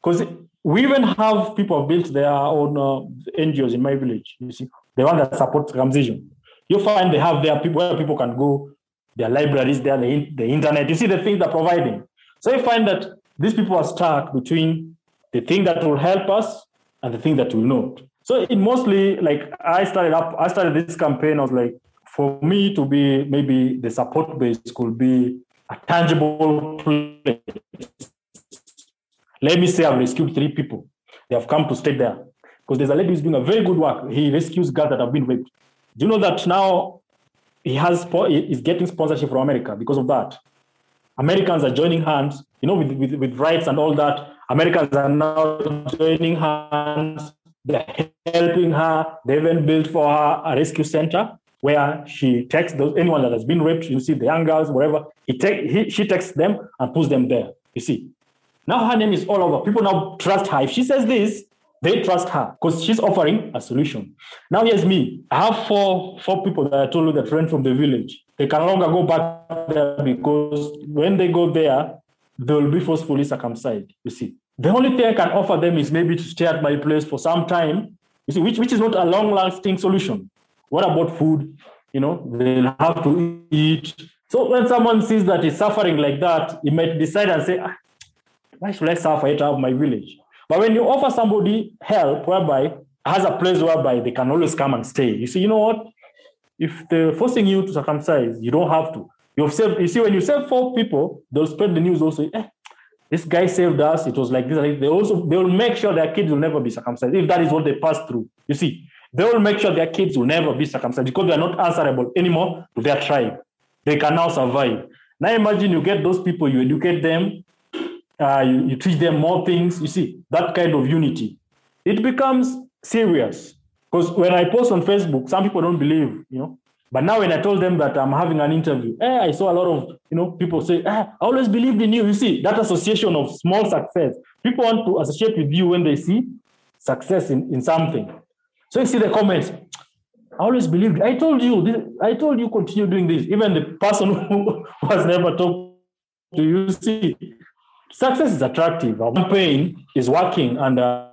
because we even have people built their own uh, NGOs in my village. You see, the one that supports circumcision. You find they have their people where people can go their libraries there, the, the internet. You see the things they're providing. So you find that these people are stuck between the thing that will help us and the thing that will not. So it mostly like I started up, I started this campaign. I was like, for me to be maybe the support base could be a tangible place. Let me say I've rescued three people. They have come to stay there. Because there's a lady who's doing a very good work. He rescues girls that have been raped. Do you know that now he has is getting sponsorship from America because of that. Americans are joining hands, you know, with, with, with rights and all that. Americans are now joining hands. They're helping her. They even built for her a rescue center where she takes those anyone that has been raped. You see the young girls, whatever. He take he, she takes them and puts them there. You see. Now her name is all over. People now trust her. If she says this, they trust her because she's offering a solution. Now here's me. I have four four people that I told you that friend from the village. They can no longer go back there because when they go there, they will be forcefully circumcised. You see, the only thing I can offer them is maybe to stay at my place for some time. You see, which which is not a long lasting solution. What about food? You know, they'll have to eat. So when someone sees that he's suffering like that, he might decide and say, ah, "Why should I suffer out of my village?" But when you offer somebody help whereby has a place whereby they can always come and stay, you see, you know what? If they're forcing you to circumcise, you don't have to. You've saved, you see, when you save four people, they'll spread the news also. Eh, this guy saved us. It was like this. They also they will make sure their kids will never be circumcised if that is what they pass through. You see, they will make sure their kids will never be circumcised because they are not answerable anymore to their tribe. They can now survive. Now imagine you get those people, you educate them, uh, you, you teach them more things. You see, that kind of unity. It becomes serious. Because when I post on Facebook, some people don't believe, you know. But now when I told them that I'm having an interview, eh, I saw a lot of, you know, people say, eh, I always believed in you. You see, that association of small success. People want to associate with you when they see success in, in something. So you see the comments, I always believed, I told you, I told you continue doing this. Even the person who was never talked to you, see, success is attractive. Our campaign is working, and uh,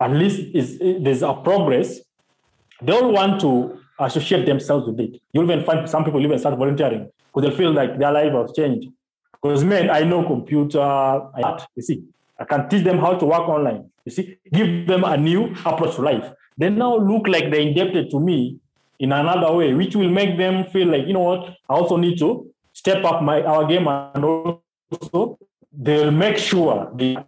at least is, there's a progress. They all want to associate themselves with it. You'll even find some people even start volunteering because they feel like their life has changed. Because men, I know computer art, you see. I can teach them how to work online. You see, give them a new approach to life. They now look like they're indebted to me in another way, which will make them feel like, you know what, I also need to step up my our game and also they'll make sure the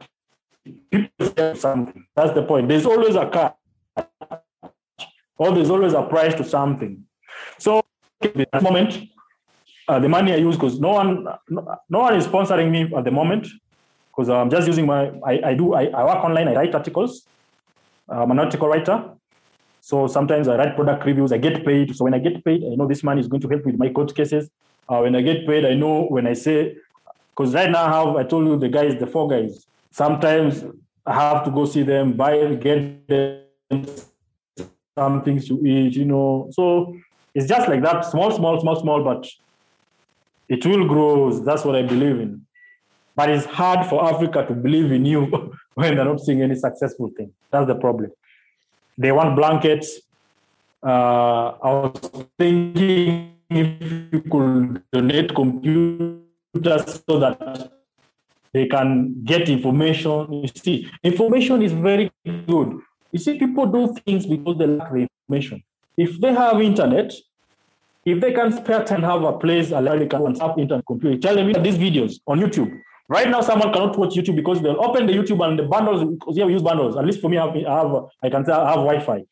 people something. That's the point. There's always a car, or there's always a price to something. So at the moment, uh, the money I use because no one no, no, one is sponsoring me at the moment because I'm just using my I, I do I, I work online I write articles I'm an article writer so sometimes I write product reviews I get paid so when I get paid I know this money is going to help with my court cases uh, when I get paid I know when I say because right now I told you the guys the four guys sometimes I have to go see them buy get them some things to eat you know so it's just like that small small small small but it will grow. That's what I believe in. But it's hard for Africa to believe in you when they're not seeing any successful thing. That's the problem. They want blankets. Uh, I was thinking if you could donate computers so that they can get information. You see, information is very good. You see, people do things because they lack the information. If they have internet, if they can spare time, have a place, a library can tap internet computer. Tell them these videos on YouTube. Right now, someone cannot watch YouTube because they'll open the YouTube and the bundles. Because yeah, we use bundles. At least for me, I have, I, have, I can say I have Wi-Fi.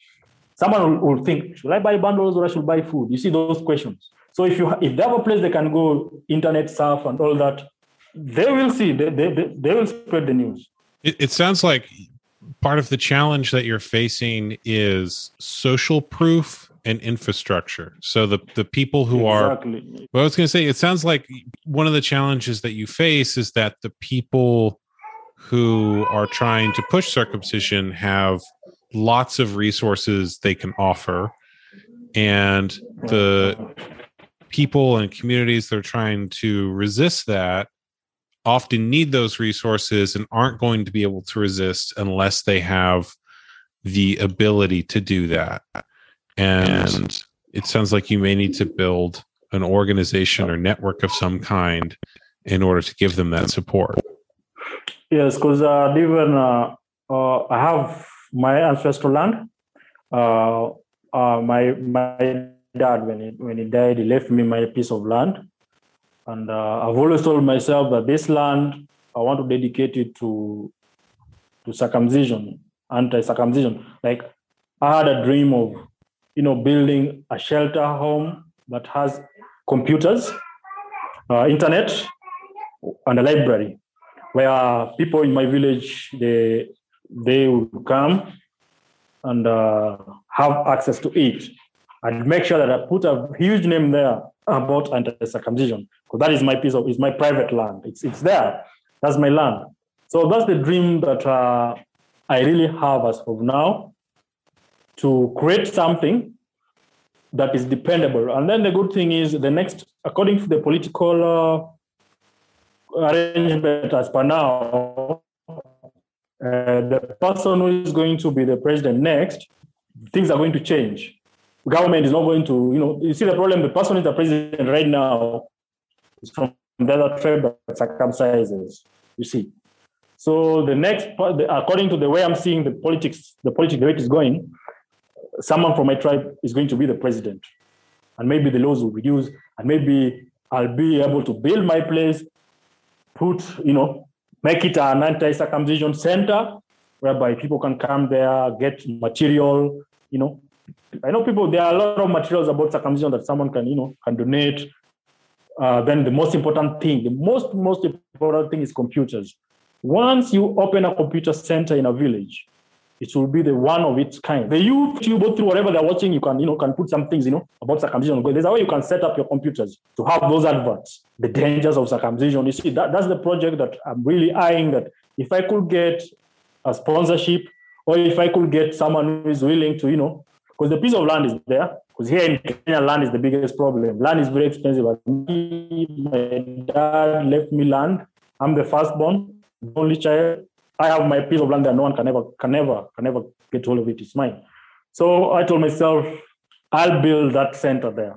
Someone will, will, think, should I buy bundles or I should buy food? You see those questions. So if you if they have a place they can go, internet surf and all that, they will see. They they, they, will spread the news. It, it sounds like part of the challenge that you're facing is social proof and infrastructure. So the the people who are exactly. are well, I was going to say it sounds like one of the challenges that you face is that the people who are trying to push circumcision have lots of resources they can offer and the people and communities that are trying to resist that often need those resources and aren't going to be able to resist unless they have the ability to do that and it sounds like you may need to build an organization or network of some kind in order to give them that support. Yes, because uh, even uh, uh, I have my ancestral land. Uh, uh, my my dad, when he when he died, he left me my piece of land, and uh, I've always told myself that this land I want to dedicate it to to circumcision, anti-circumcision. Like I had a dream of you know, building a shelter home that has computers, uh, internet, and a library where people in my village they they would come and uh, have access to it and make sure that I put a huge name there about anti-circumcision because that is my piece of is my private land. It's it's there. That's my land. So that's the dream that uh, I really have as of now to create something that is dependable. And then the good thing is the next, according to the political uh, arrangement as per now, uh, the person who is going to be the president next, things are going to change. Government is not going to, you know, you see the problem, the person is the president right now is from the other tribe that circumcises, you see. So the next, according to the way I'm seeing the politics, the politics, the way it is going, someone from my tribe is going to be the president. And maybe the laws will reduce, and maybe I'll be able to build my place, put, you know, make it an anti-circumcision center whereby people can come there, get material, you know. I know people, there are a lot of materials about circumcision that someone can, you know, can donate. Uh, then the most important thing, the most, most important thing is computers. Once you open a computer center in a village, it will be the one of its kind. The youth, you go through whatever they're watching, you can, you know, can put some things, you know, about circumcision. There's a way you can set up your computers to have those adverts, the dangers of circumcision. You see, that, that's the project that I'm really eyeing that if I could get a sponsorship or if I could get someone who is willing to, you know, because the piece of land is there. Because here in Kenya, land is the biggest problem. Land is very expensive. My dad left me land. I'm the firstborn, only child. I have my piece of land that no one can ever, can never, can never get hold of it. It's mine. So I told myself, I'll build that center there.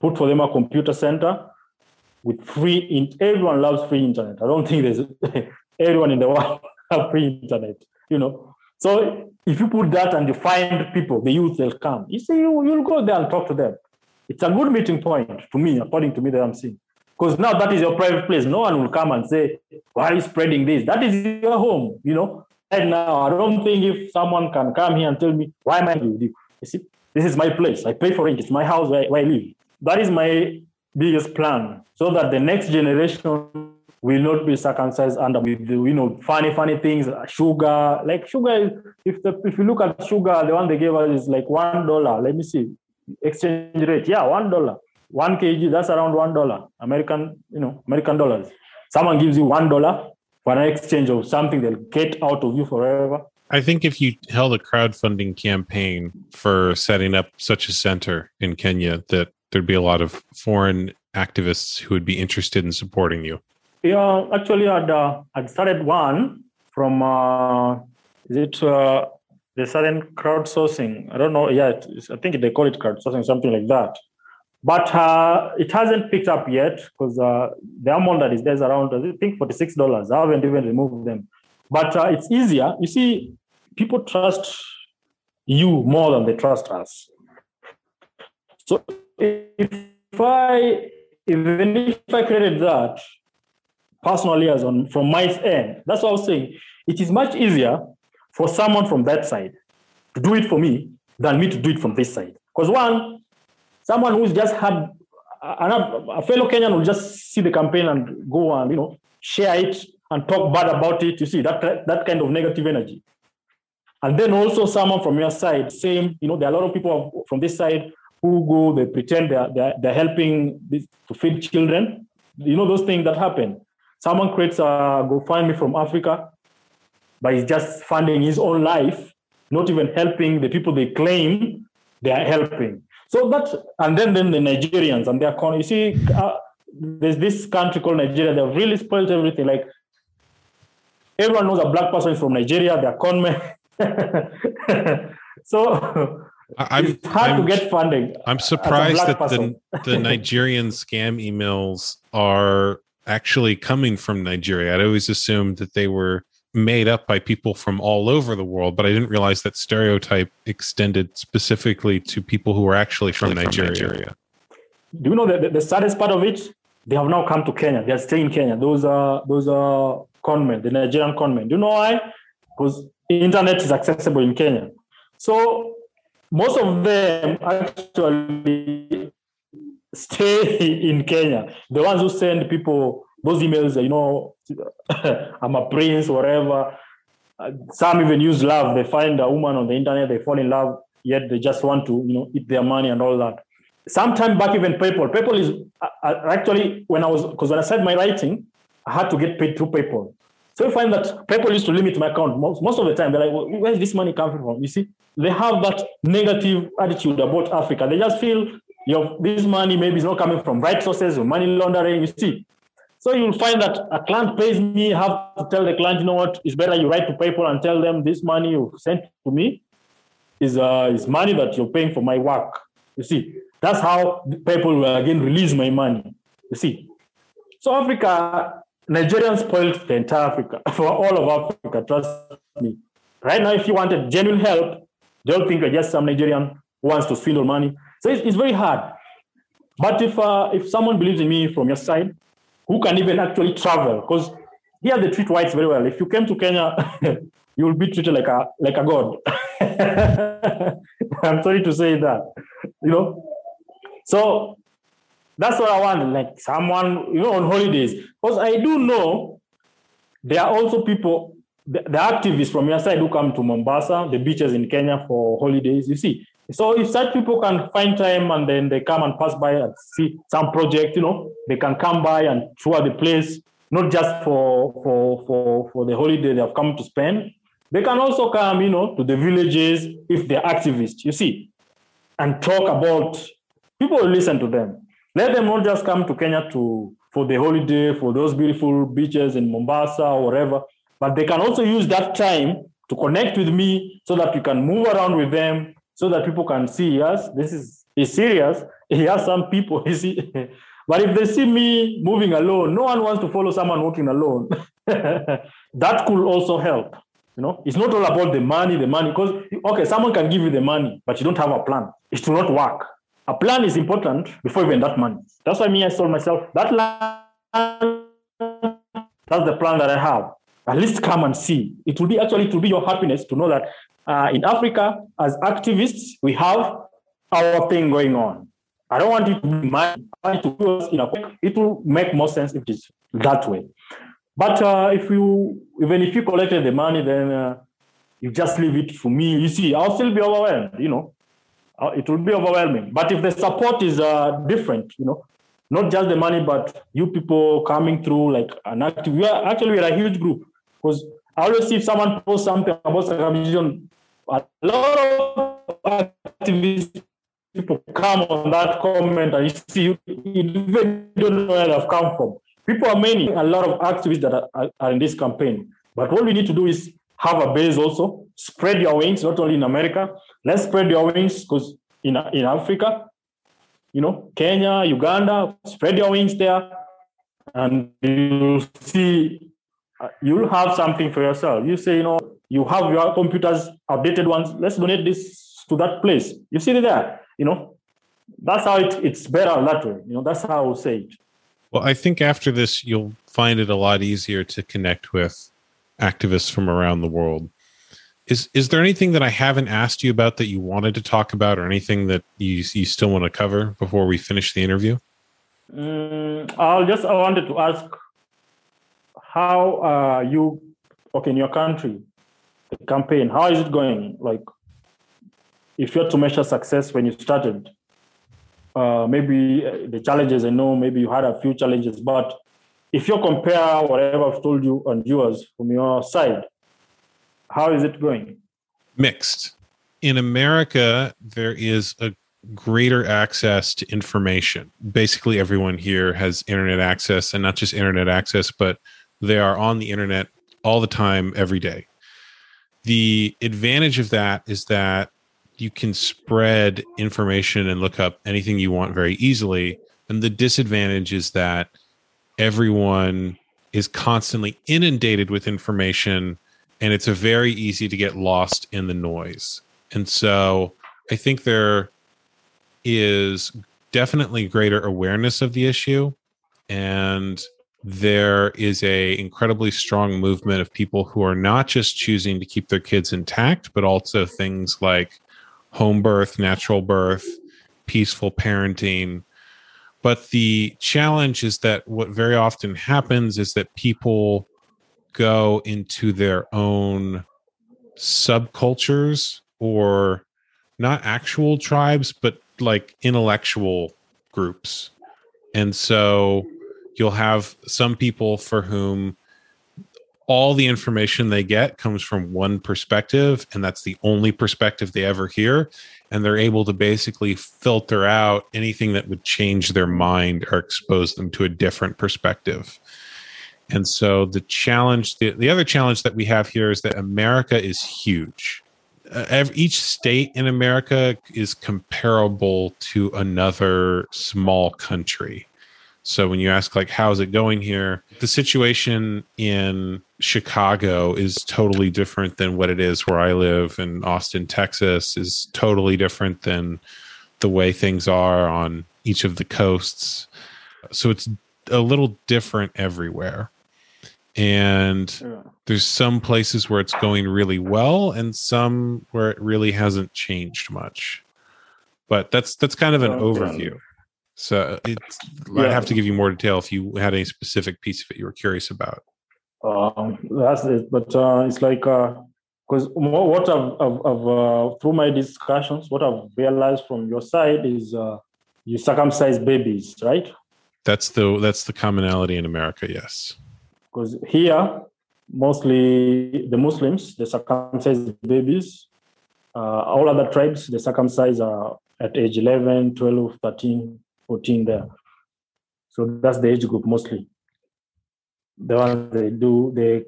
Put for them a computer center with free. In- everyone loves free internet. I don't think there's everyone in the world have free internet, you know. So if you put that and you find people, the youth will come. You see, you, you'll go there and talk to them. It's a good meeting point to me, according to me that I'm seeing. Because now that is your private place. No one will come and say, why are you spreading this? That is your home, you know. Right now, I don't think if someone can come here and tell me, why am I? You see, this is my place. I pay for it. It's my house where, where I live. That is my biggest plan so that the next generation will not be circumcised under with you know funny funny things sugar. Like sugar if the if you look at sugar the one they gave us is like one dollar. Let me see. Exchange rate. Yeah one dollar. One kg that's around one dollar. American you know american dollars. Someone gives you one dollar for an exchange of something they'll get out of you forever. I think if you held a crowdfunding campaign for setting up such a center in Kenya, that there'd be a lot of foreign activists who would be interested in supporting you. Yeah, actually, I'd, uh, I'd started one from, uh, is it uh, the certain crowdsourcing? I don't know. Yeah, I think they call it crowdsourcing, something like that. But uh, it hasn't picked up yet because uh, the amount that is there is around, I think, $46. I haven't even removed them. But uh, it's easier. You see, people trust you more than they trust us. So if I, even if I created that, personally as on from my end. That's what I was saying. It is much easier for someone from that side to do it for me than me to do it from this side. Because one, someone who's just had a fellow Kenyan will just see the campaign and go and you know share it and talk bad about it. You see that that kind of negative energy. And then also someone from your side, same, you know, there are a lot of people from this side who go, they pretend they're, they're, they're helping this, to feed children. You know, those things that happen. Someone creates a GoFundMe from Africa, but he's just funding his own life, not even helping the people they claim they are helping. So that, and then then the Nigerians and their con. You see, uh, there's this country called Nigeria. They've really spoiled everything. Like everyone knows a black person is from Nigeria. They're con men. so I'm, it's hard I'm, to get funding. I'm surprised that the, the Nigerian scam emails are actually coming from Nigeria. I'd always assumed that they were made up by people from all over the world, but I didn't realize that stereotype extended specifically to people who were actually from, from Nigeria. Nigeria. Do you know the, the saddest part of it? They have now come to Kenya. They are staying in Kenya. Those are those are conmen, the Nigerian conmen. Do you know why? Because internet is accessible in Kenya. So most of them actually stay in Kenya. The ones who send people those emails, you know, I'm a prince, whatever. some even use love. They find a woman on the internet, they fall in love, yet they just want to, you know, eat their money and all that. Sometime back, even PayPal. PayPal is uh, actually when I was because when I started my writing, I had to get paid through PayPal. So you find that PayPal used to limit my account most, most of the time. They're like, well, where's this money coming from? You see, they have that negative attitude about Africa. They just feel your this money maybe is not coming from right sources or money laundering. You see, so you'll find that a client pays me, have to tell the client, you know what, it's better you write to PayPal and tell them this money you sent to me is uh, is money that you're paying for my work. You see, that's how PayPal will again release my money. You see, so Africa, Nigerians spoiled the entire Africa for all of Africa. Trust me. Right now, if you wanted genuine help, don't think you're just some Nigerian who wants to swindle money. So it's, it's very hard. But if uh, if someone believes in me from your side, who can even actually travel, because here they treat whites very well. If you came to Kenya, you will be treated like a like a god. I'm sorry to say that, you know. So that's what I want, like someone, you know, on holidays. Because I do know there are also people the, the activists from your side who come to Mombasa, the beaches in Kenya for holidays. You see, so if such people can find time and then they come and pass by and see some project, you know, they can come by and tour the place, not just for for for for the holiday they have come to spend. They can also come, you know, to the villages if they're activists. You see, and talk about. People listen to them. Let them not just come to Kenya to for the holiday for those beautiful beaches in Mombasa or wherever but they can also use that time to connect with me so that we can move around with them so that people can see, yes, this is is serious. He has some people, you see. but if they see me moving alone, no one wants to follow someone walking alone. that could also help. You know, it's not all about the money, the money, because okay, someone can give you the money, but you don't have a plan. It will not work. A plan is important before even that money. That's why me, I told myself that land, that's the plan that I have. At least come and see. It will be actually it will be your happiness to know that uh, in Africa, as activists, we have our thing going on. I don't want it to be want it will make more sense if it's that way. But uh, if you even if you collected the money, then uh, you just leave it for me. You see, I'll still be overwhelmed. You know, uh, it will be overwhelming. But if the support is uh, different, you know, not just the money, but you people coming through like an active. We are actually we are a huge group because I always see if someone posts something about circumcision, a lot of activists people come on that comment and you see you, you don't know where they've come from. People are many, a lot of activists that are, are in this campaign. But what we need to do is have a base also, spread your wings, not only in America. Let's spread your wings because in, in Africa, you know, Kenya, Uganda, spread your wings there and you'll see, uh, you'll have something for yourself. You say, you know, you have your computers, updated ones, let's donate this to that place. You see it there, you know, that's how it, it's better that way. You know, that's how I would say it. Well, I think after this, you'll find it a lot easier to connect with activists from around the world. Is is there anything that I haven't asked you about that you wanted to talk about, or anything that you you still want to cover before we finish the interview? Mm, I'll just I wanted to ask how uh, you okay in your country the campaign how is it going like if you're to measure success when you started uh, maybe uh, the challenges I know, maybe you had a few challenges, but if you compare whatever I've told you and yours from your side, how is it going? Mixed. In America, there is a greater access to information. Basically, everyone here has internet access, and not just internet access, but they are on the internet all the time, every day. The advantage of that is that you can spread information and look up anything you want very easily. And the disadvantage is that everyone is constantly inundated with information and it's a very easy to get lost in the noise. And so I think there is definitely greater awareness of the issue and there is a incredibly strong movement of people who are not just choosing to keep their kids intact but also things like home birth, natural birth, peaceful parenting. But the challenge is that what very often happens is that people go into their own subcultures or not actual tribes, but like intellectual groups. And so you'll have some people for whom all the information they get comes from one perspective and that's the only perspective they ever hear and they're able to basically filter out anything that would change their mind or expose them to a different perspective. And so the challenge the, the other challenge that we have here is that america is huge. Uh, every, each state in america is comparable to another small country so when you ask like how's it going here, the situation in Chicago is totally different than what it is where I live in Austin, Texas is totally different than the way things are on each of the coasts. So it's a little different everywhere. And there's some places where it's going really well and some where it really hasn't changed much. But that's that's kind of an overview. So it's, yeah. I have to give you more detail if you had any specific piece of it you were curious about. Um, that's it. But uh, it's like because uh, what I've, I've, I've uh, through my discussions, what I've realized from your side is uh, you circumcise babies, right? That's the that's the commonality in America. Yes. Because here, mostly the Muslims they circumcise babies. Uh, all other tribes they circumcise uh, at age 11, 12, 13 14 there. So that's the age group mostly. The one they do, they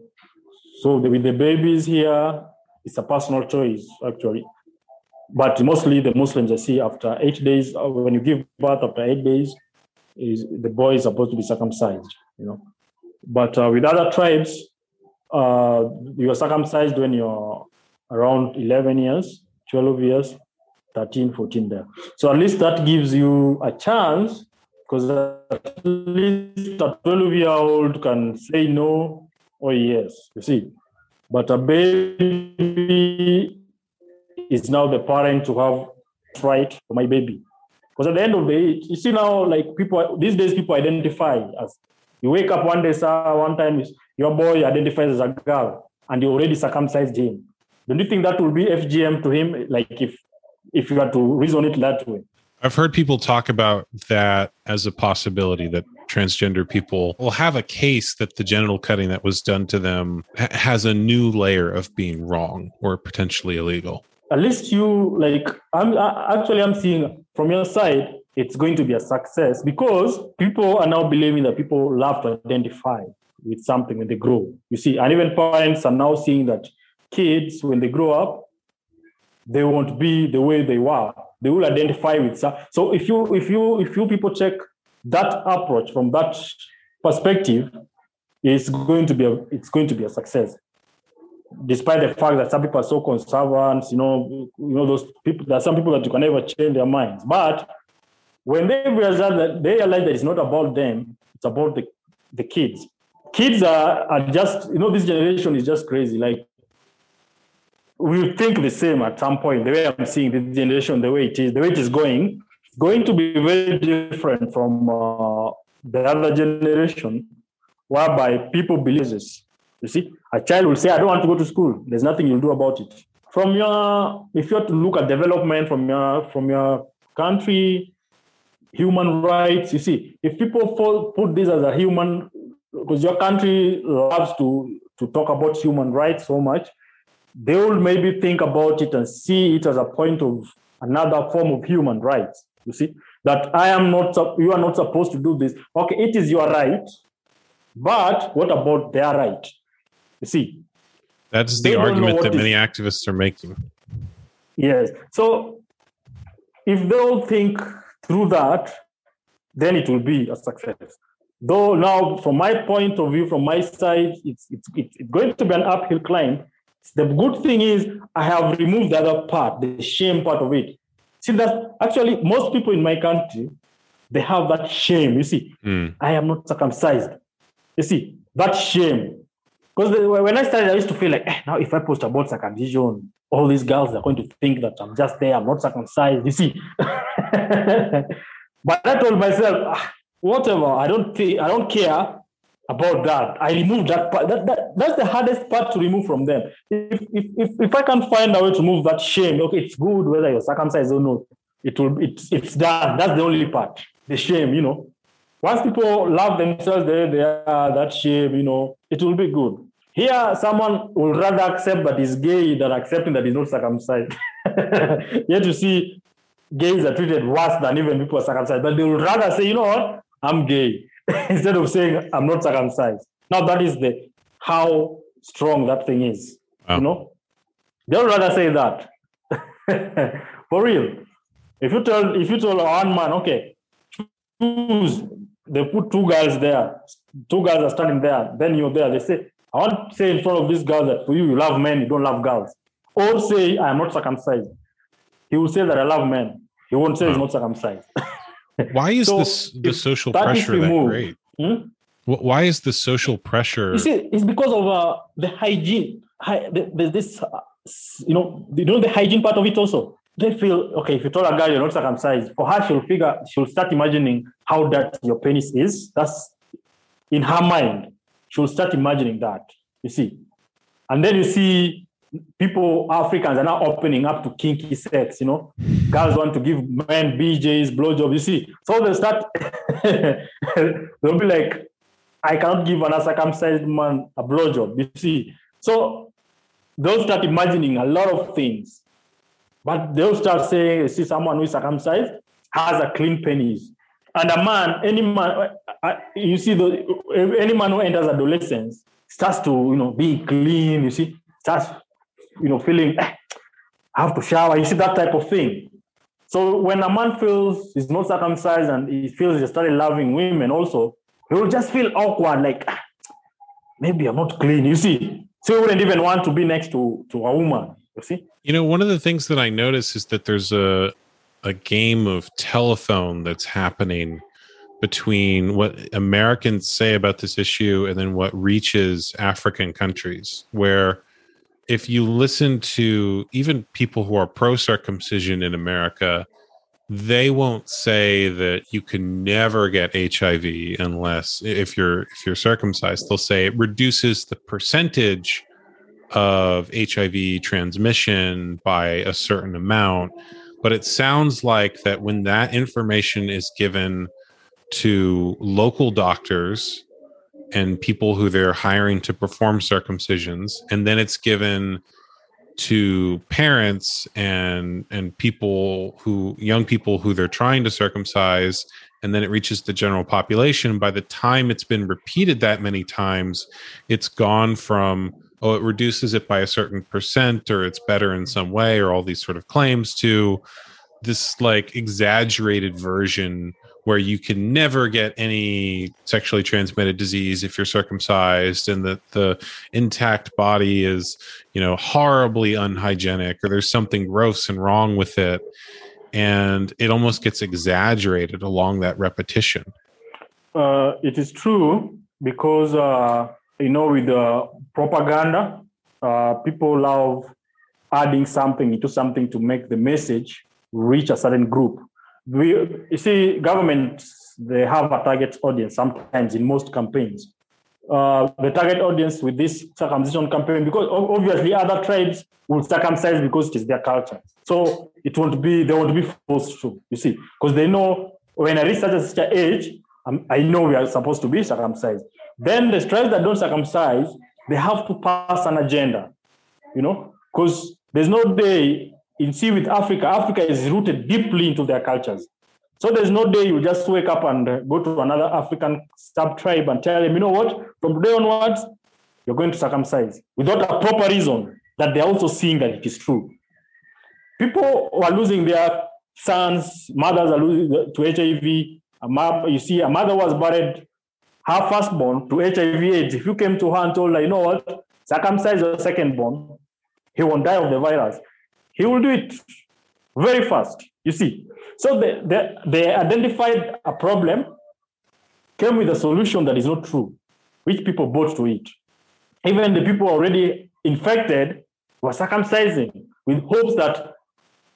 so with the babies here, it's a personal choice actually. But mostly the Muslims I see after eight days, uh, when you give birth after eight days, is the boy is supposed to be circumcised, you know. But uh, with other tribes, uh, you are circumcised when you're around 11 years, 12 years, 13, 14 there. So at least that gives you a chance because at least a 12 year old can say no or yes, you see. But a baby is now the parent to have right for my baby. Because at the end of the day, you see now, like people these days, people identify as you wake up one day, sir, one time your boy identifies as a girl and you already circumcised him. Don't you think that will be FGM to him? Like if if you had to reason it that way. I've heard people talk about that as a possibility that transgender people will have a case that the genital cutting that was done to them has a new layer of being wrong or potentially illegal. At least you like. I'm actually I'm seeing from your side it's going to be a success because people are now believing that people love to identify with something when they grow. You see, and even parents are now seeing that kids when they grow up they won't be the way they were. They will identify with. So if you if you if you people check that approach from that perspective, it's going to be a it's going to be a success. Despite the fact that some people are so conservative, you know, you know those people. There are some people that you can never change their minds. But when they realize that they realize that it's not about them, it's about the the kids. Kids are, are just, you know, this generation is just crazy. Like we think the same at some point. The way I'm seeing this generation, the way it is, the way it is going, going to be very different from uh, the other generation, whereby people believe this. You see, a child will say, "I don't want to go to school." There's nothing you'll do about it. From your, if you have to look at development from your from your country, human rights. You see, if people fall, put this as a human, because your country loves to to talk about human rights so much, they will maybe think about it and see it as a point of another form of human rights. You see, that I am not, you are not supposed to do this. Okay, it is your right, but what about their right? You see, that's the argument that many activists are making. Yes. So if they all think through that, then it will be a success. Though now, from my point of view, from my side, it's, it's, it's going to be an uphill climb the good thing is I have removed the other part, the shame part of it. See that actually most people in my country, they have that shame. You see, mm. I am not circumcised. You see, that shame. Because when I started, I used to feel like, eh, now if I post about circumcision, all these girls are going to think that I'm just there, I'm not circumcised. You see. but I told myself, ah, whatever, I don't think I don't care about that. I remove that part. That, that, that's the hardest part to remove from them. If, if, if, if I can find a way to remove that shame, okay, it's good whether you're circumcised or not. It will it's it's done. That's the only part. The shame, you know. Once people love themselves, they, they are that shame, you know, it will be good. Here, someone will rather accept that he's gay than accepting that he's not circumcised. Yet you see gays are treated worse than even people are circumcised, but they will rather say, you know what, I'm gay instead of saying I'm not circumcised. Now that is the how strong that thing is. Wow. You know, they'll rather say that. For real. If you tell if you tell one man, okay, choose, they put two girls there, two guys are standing there, then you're there. They say, I want to say in front of this girl that for you, you love men, you don't love girls. Or say, I am not circumcised. He will say that I love men. He won't say he's not circumcised. Why is so this the social pressure that great? Hmm? Why is the social pressure? You see, it's because of uh, the hygiene. Hi, there's this, uh, you know, you know the hygiene part of it also. They feel okay. If you tell a girl you're not circumcised, for her she'll figure she'll start imagining how that your penis is. That's in her mind. She'll start imagining that. You see, and then you see people, Africans are now opening up to kinky sex, you know. Girls want to give men BJs, blowjobs, you see. So they start, they'll be like, I cannot give an uncircumcised man a blowjob, you see. So they'll start imagining a lot of things. But they'll start saying, see, someone who is circumcised has a clean penis. And a man, any man, uh, uh, you see, the, any man who enters adolescence starts to, you know, be clean, you see, starts you know, feeling, eh, I have to shower. You see that type of thing. So when a man feels he's not circumcised and he feels he started loving women also, he will just feel awkward, like, ah, maybe I'm not clean. You see, so you wouldn't even want to be next to to a woman. You see, You know, one of the things that I notice is that there's a a game of telephone that's happening between what Americans say about this issue and then what reaches African countries where if you listen to even people who are pro circumcision in America, they won't say that you can never get HIV unless if you're if you're circumcised. They'll say it reduces the percentage of HIV transmission by a certain amount. But it sounds like that when that information is given to local doctors and people who they're hiring to perform circumcisions, and then it's given to parents and and people who young people who they're trying to circumcise. And then it reaches the general population. By the time it's been repeated that many times it's gone from oh it reduces it by a certain percent or it's better in some way or all these sort of claims to this like exaggerated version where you can never get any sexually transmitted disease if you're circumcised and that the intact body is you know horribly unhygienic or there's something gross and wrong with it and it almost gets exaggerated along that repetition uh, it is true because uh, you know with the propaganda, uh, people love adding something into something to make the message reach a certain group. We, you see, governments they have a target audience sometimes in most campaigns. Uh, the target audience with this circumcision campaign, because obviously other tribes will circumcise because it is their culture. So it won't be they won't be forced to. You see, because they know when I reach such a such age, um, I know we are supposed to be circumcised. Then the tribes that don't circumcise, they have to pass an agenda. You know, because there's no day in see with Africa. Africa is rooted deeply into their cultures. So there's no day you just wake up and uh, go to another African sub tribe and tell them, you know what, from today onwards, you're going to circumcise without a proper reason that they're also seeing that it is true. People are losing their sons, mothers are losing uh, to HIV. You see, a mother was buried, her firstborn to HIV/AIDS. If you came to her and told her, you know what, circumcise your secondborn, he won't die of the virus. He will do it very fast. You see, so they, they, they identified a problem, came with a solution that is not true, which people bought to it. Even the people already infected were circumcising with hopes that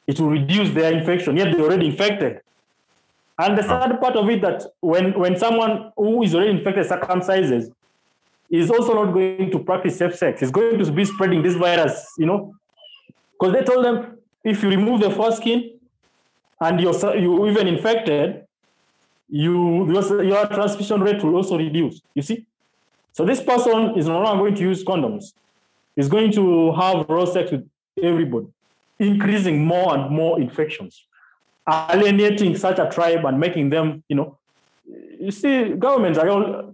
it will reduce their infection, yet they're already infected. And the sad part of it that when, when someone who is already infected circumcises, is also not going to practice safe sex. He's going to be spreading this virus, you know, because they told them if you remove the foreskin, and you're you even infected, you your, transmission rate will also reduce. You see, so this person is no longer going to use condoms. He's going to have raw sex with everybody, increasing more and more infections, alienating such a tribe and making them, you know. You see, governments are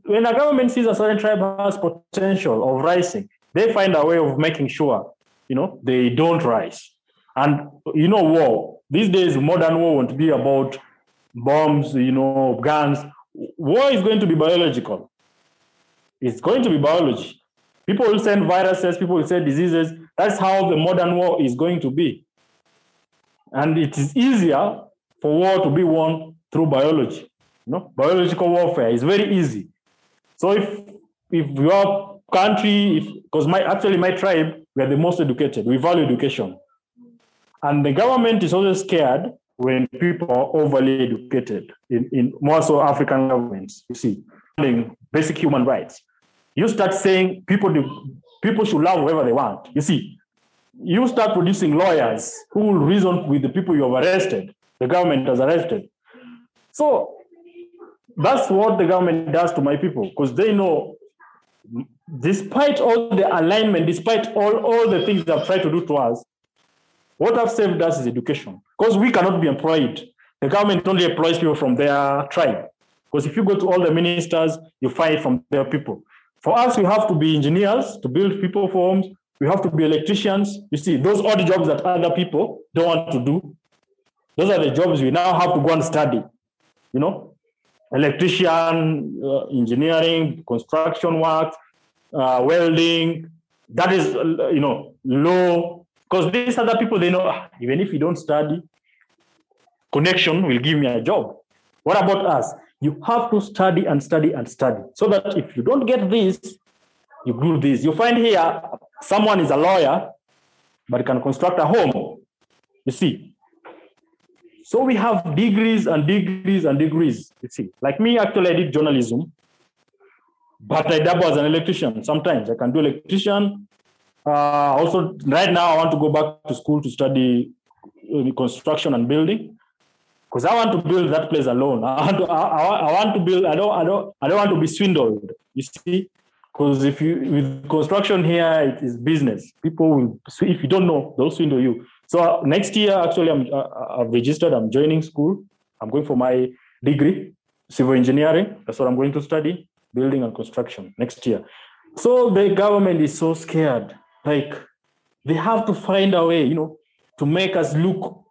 when a government sees a certain tribe has potential of rising, they find a way of making sure, you know, they don't rise. And you know, war these days, modern war won't be about bombs, you know, guns. War is going to be biological. It's going to be biology. People will send viruses, people will send diseases. That's how the modern war is going to be. And it is easier for war to be won through biology. You know, biological warfare is very easy. So if if your country, if because my actually my tribe, we are the most educated, we value education. And the government is always scared when people are overly educated in, in more so African governments, you see, basic human rights. You start saying people do, people should love whoever they want. You see, you start producing lawyers who will reason with the people you have arrested, the government has arrested. So that's what the government does to my people, because they know despite all the alignment, despite all, all the things they've tried to do to us, what have saved us is education because we cannot be employed. The government only employs people from their tribe. Because if you go to all the ministers, you find from their people. For us, we have to be engineers to build people homes. We have to be electricians. You see, those odd jobs that other people don't want to do, those are the jobs we now have to go and study. You know, electrician, uh, engineering, construction work. Uh, welding. That is, you know, low. Because these other people, they know, ah, even if you don't study, connection will give me a job. What about us? You have to study and study and study so that if you don't get this, you do this. You find here someone is a lawyer, but can construct a home. You see. So we have degrees and degrees and degrees. You see, like me, actually, I did journalism, but I dabble as an electrician. Sometimes I can do electrician. Uh, also, right now, I want to go back to school to study uh, construction and building because I want to build that place alone. I want to, I, I, want to build. I don't, I don't, I don't want to be swindled. You see, because if you with construction here, it is business. People will, if you don't know, they'll swindle you. So next year, actually, I'm uh, I've registered. I'm joining school. I'm going for my degree, civil engineering. That's what I'm going to study, building and construction next year. So the government is so scared. Like they have to find a way, you know, to make us look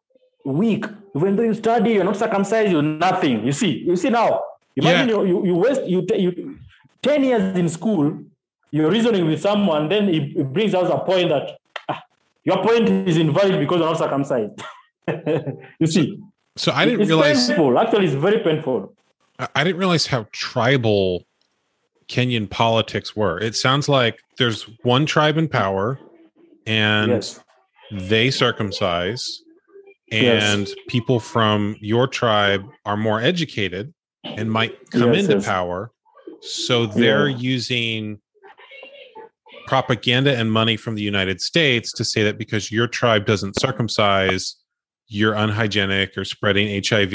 weak. Even though you study, you're not circumcised, you're nothing. You see, you see now. Imagine yeah. you, you, you waste you, you 10 years in school, you're reasoning with someone, then it, it brings out a point that ah, your point is invalid because you're not circumcised. you see. So I didn't it's realize. Painful. Actually, it's very painful. I didn't realize how tribal Kenyan politics were. It sounds like there's one tribe in power and yes. they circumcise and yes. people from your tribe are more educated and might come yes, into power so they're yeah. using propaganda and money from the united states to say that because your tribe doesn't circumcise you're unhygienic or spreading hiv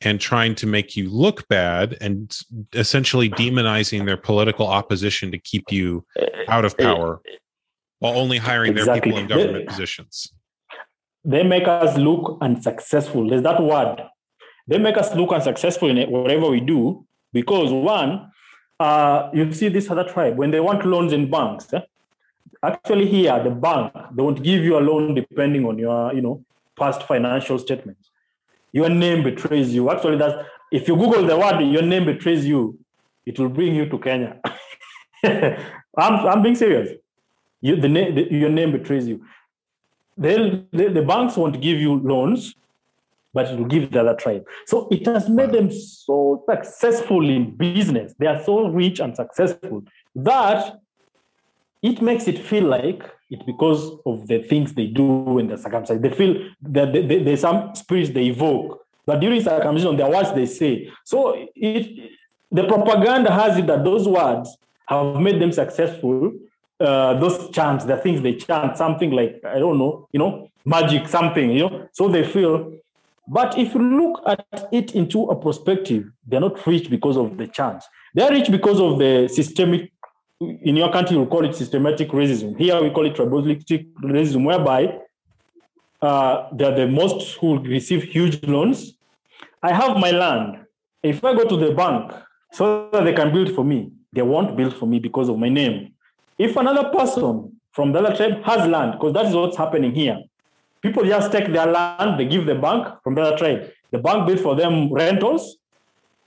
and trying to make you look bad and essentially demonizing their political opposition to keep you out of power while only hiring exactly. their people in government positions they make us look unsuccessful. There's that word. They make us look unsuccessful in whatever we do because one, uh, you see this other tribe when they want loans in banks. Eh? Actually, here the bank they won't give you a loan depending on your you know past financial statements. Your name betrays you. Actually, that's if you Google the word "your name betrays you," it will bring you to Kenya. I'm I'm being serious. You, the, name, the, your name betrays you they'll, they, the banks won't give you loans, but it will give the other tribe. So it has made them so successful in business. They are so rich and successful that it makes it feel like it's because of the things they do when they're circumcised. They feel that there's some spirits they evoke. But during circumcision, there are words they say. So it, the propaganda has it that those words have made them successful uh, those chants, the things they chant, something like, I don't know, you know, magic, something, you know, so they feel. But if you look at it into a perspective, they're not rich because of the chants. They're rich because of the systemic, in your country, we call it systematic racism. Here we call it tribalistic racism, whereby uh, they're the most who receive huge loans. I have my land. If I go to the bank so that they can build for me, they won't build for me because of my name. If another person from the other tribe has land, because that is what's happening here, people just take their land, they give the bank from the other tribe. The bank builds for them rentals.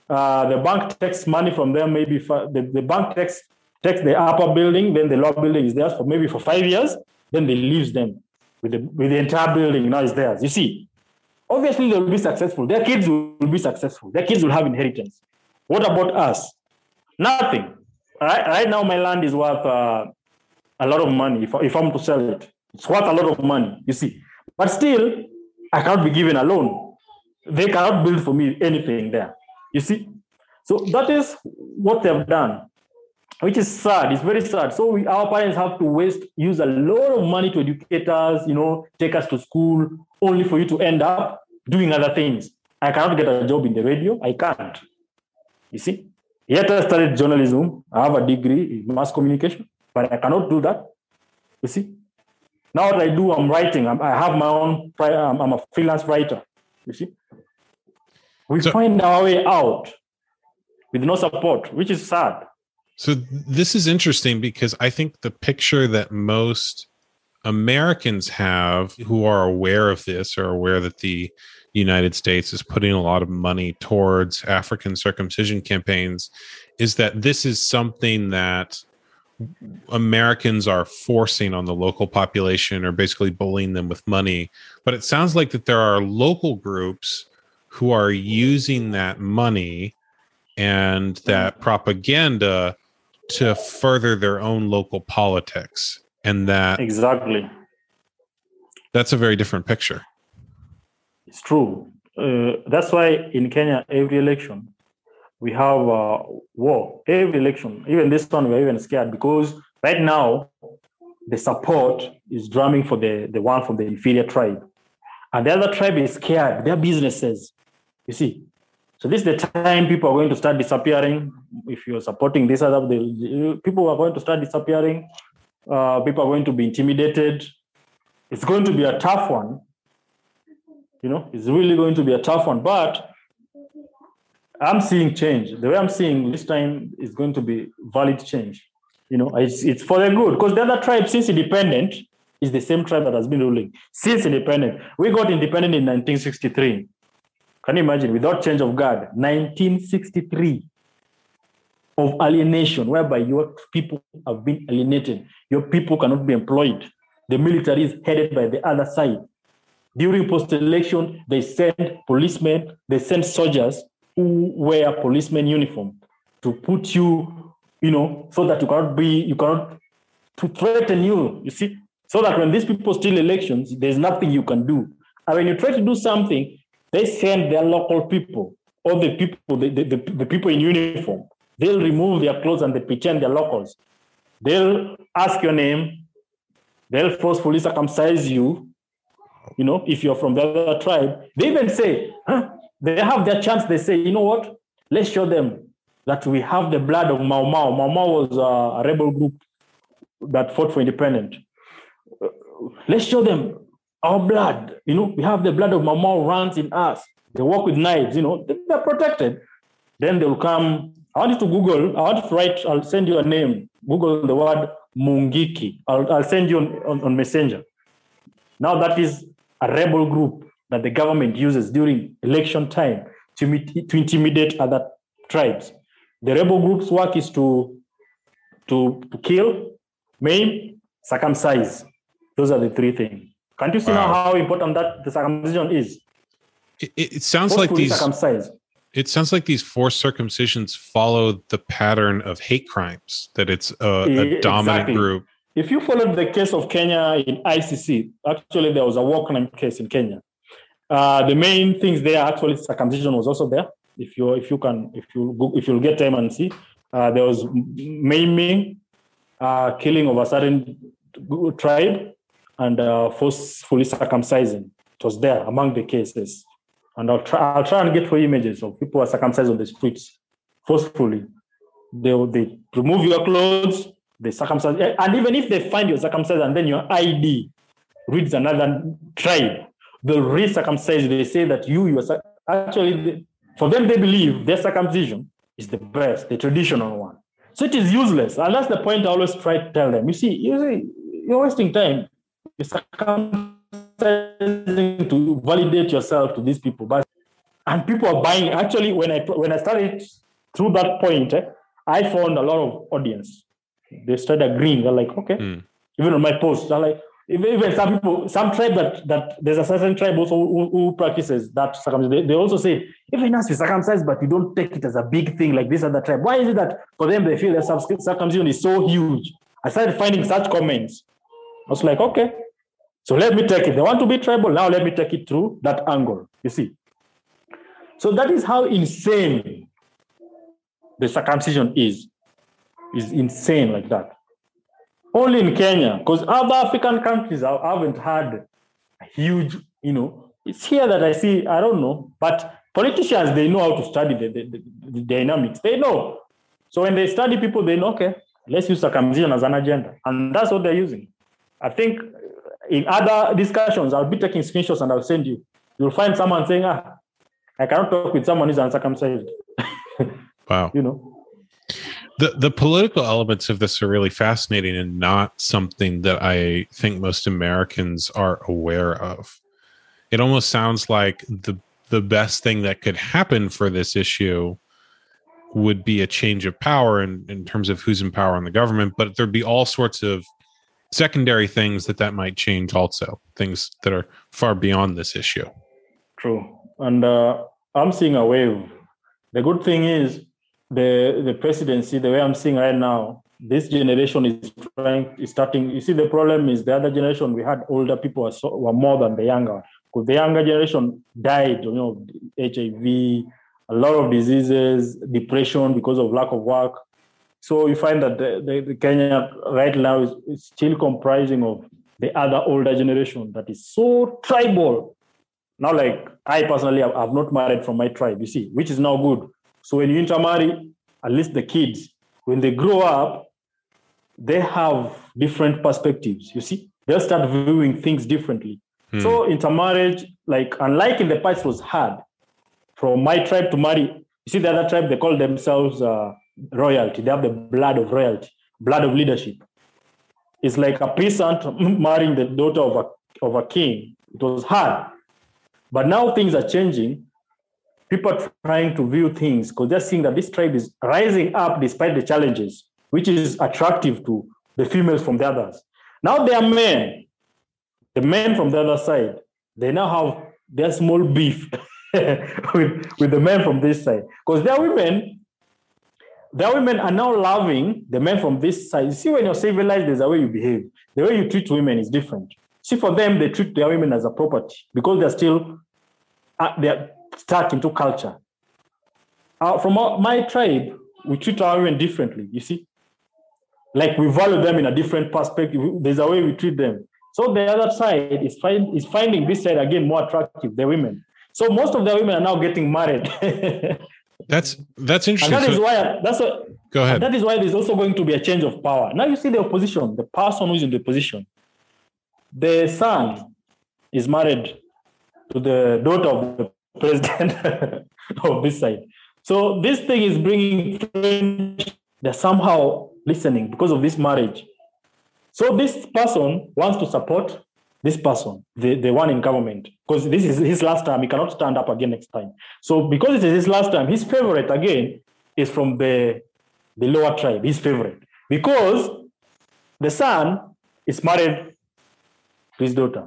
Uh, the bank takes money from them, maybe the, the bank takes takes the upper building, then the lower building is theirs for maybe for five years, then they leaves them with the with the entire building now is theirs. You see, obviously they will be successful. Their kids will be successful. Their kids will have inheritance. What about us? Nothing right, right now my land is worth uh, a lot of money if, if i'm to sell it it's worth a lot of money you see but still i cannot be given a loan they cannot build for me anything there you see so that is what they've done which is sad it's very sad so we, our parents have to waste use a lot of money to educate us you know take us to school only for you to end up doing other things i cannot get a job in the radio i can't you see Yet I studied journalism. I have a degree in mass communication, but I cannot do that. You see? Now what I do, I'm writing. I'm, i have my own, I'm a freelance writer. You see? We so, find our way out with no support, which is sad. So this is interesting because I think the picture that most Americans have who are aware of this or aware that the United States is putting a lot of money towards African circumcision campaigns is that this is something that Americans are forcing on the local population or basically bullying them with money. But it sounds like that there are local groups who are using that money and that propaganda to further their own local politics. And that exactly that's a very different picture. It's true. Uh, that's why in Kenya, every election, we have uh, war. Every election, even this one, we're even scared because right now, the support is drumming for the, the one from the inferior tribe. And the other tribe is scared. Their businesses, you see. So this is the time people are going to start disappearing. If you're supporting this other, the, people are going to start disappearing. Uh, people are going to be intimidated. It's going to be a tough one. You know, it's really going to be a tough one. But I'm seeing change. The way I'm seeing this time is going to be valid change. You know, it's, it's for the good because the other tribe, since independent, is the same tribe that has been ruling since independent. We got independent in 1963. Can you imagine? Without change of guard, 1963 of alienation, whereby your people have been alienated. Your people cannot be employed. The military is headed by the other side. During post-election, they send policemen, they send soldiers who wear policeman uniform to put you, you know, so that you cannot be, you cannot to threaten you, you see, so that when these people steal elections, there's nothing you can do. And when you try to do something, they send their local people, all the people, the, the, the, people in uniform. They'll remove their clothes and they pretend they're locals. They'll ask your name. They'll forcefully circumcise you. You know, if you're from the other tribe, they even say, huh? they have their chance. They say, you know what? Let's show them that we have the blood of Mau Mau. Mau Mau was a rebel group that fought for independence. Let's show them our blood. You know, we have the blood of Mau runs in us. They walk with knives. You know, they're protected. Then they'll come. I want you to Google. I want you to write. I'll send you a name. Google the word Mungiki. I'll, I'll send you on, on, on Messenger. Now that is a rebel group that the government uses during election time to, to intimidate other tribes. The rebel group's work is to, to, to kill, maim, circumcise. Those are the three things. Can't you see wow. now how important that the circumcision is? It, it sounds like these circumcised. It sounds like these forced circumcisions follow the pattern of hate crimes. That it's a, a dominant exactly. group. If you followed the case of Kenya in ICC, actually there was a war crime case in Kenya. Uh, the main things there actually circumcision was also there. If you if you can if you if you'll get time and see, uh, there was maiming, uh, killing of a certain tribe, and uh, forcefully circumcising. It was there among the cases. And I'll try, I'll try and get for images of people are circumcised on the streets forcefully. They, they remove your clothes, they circumcise. And even if they find you circumcised and then your ID reads another tribe, they'll re-circumcise. They say that you, you are actually, for them, they believe their circumcision is the best, the traditional one. So it is useless. And that's the point I always try to tell them. You see, you see you're wasting time circumcising to validate yourself to these people. But and people are buying. Actually, when I when I started through that point, eh, I found a lot of audience. They started agreeing. They're like, okay. Mm. Even on my post, they're like, even some people, some tribe that that there's a certain tribe also who, who practices that circumcision. They, they, also say, even us we circumcised, but you don't take it as a big thing like this other tribe. Why is it that for them they feel that circumcision is so huge? I started finding such comments. I was like, okay, so let me take it. They want to be tribal. Now let me take it through that angle. You see. So that is how insane the circumcision is. Is insane like that. Only in Kenya, because other African countries haven't had a huge, you know, it's here that I see, I don't know, but politicians, they know how to study the, the, the, the dynamics. They know. So when they study people, they know, okay, let's use circumcision as an agenda. And that's what they're using. I think in other discussions, I'll be taking screenshots and I'll send you. You'll find someone saying, ah, I cannot talk with someone who's uncircumcised. wow. you know. The the political elements of this are really fascinating and not something that I think most Americans are aware of. It almost sounds like the the best thing that could happen for this issue would be a change of power in, in terms of who's in power in the government, but there'd be all sorts of secondary things that that might change also, things that are far beyond this issue. True. And uh, I'm seeing a wave. The good thing is the the presidency, the way I'm seeing right now, this generation is trying is starting. You see, the problem is the other generation we had older people were, so, were more than the younger. Because the younger generation died, you know, HIV, a lot of diseases, depression because of lack of work. So you find that the, the, the Kenya right now is, is still comprising of the other older generation that is so tribal. Now, like I personally have, have not married from my tribe, you see, which is now good. So when you intermarry, at least the kids, when they grow up, they have different perspectives. You see, they'll start viewing things differently. Hmm. So intermarriage, like unlike in the past, was hard. From my tribe to marry, you see the other tribe, they call themselves uh, royalty. They have the blood of royalty, blood of leadership. It's like a peasant marrying the daughter of a, of a king. It was hard. But now things are changing. People are trying to view things because they're seeing that this tribe is rising up despite the challenges, which is attractive to the females from the others. Now they are men. The men from the other side, they now have their small beef with, with the men from this side. Because they are women the women are now loving the men from this side. You see, when you're civilized, there's a way you behave. The way you treat women is different. See, for them, they treat their women as a property because they're still uh, they're stuck into culture. Uh, from our, my tribe, we treat our women differently. You see, like we value them in a different perspective. There's a way we treat them. So the other side is find, is finding this side again more attractive. The women. So most of the women are now getting married. That's that's interesting. And that is why that's a, go ahead. That is why there's also going to be a change of power. Now you see the opposition, the person who's in the position. The son is married to the daughter of the president of this side. So this thing is bringing they're somehow listening because of this marriage. So this person wants to support this person, the, the one in government, because this is his last time, he cannot stand up again next time. So because it is his last time, his favorite again is from the, the lower tribe, his favorite, because the son is married to his daughter.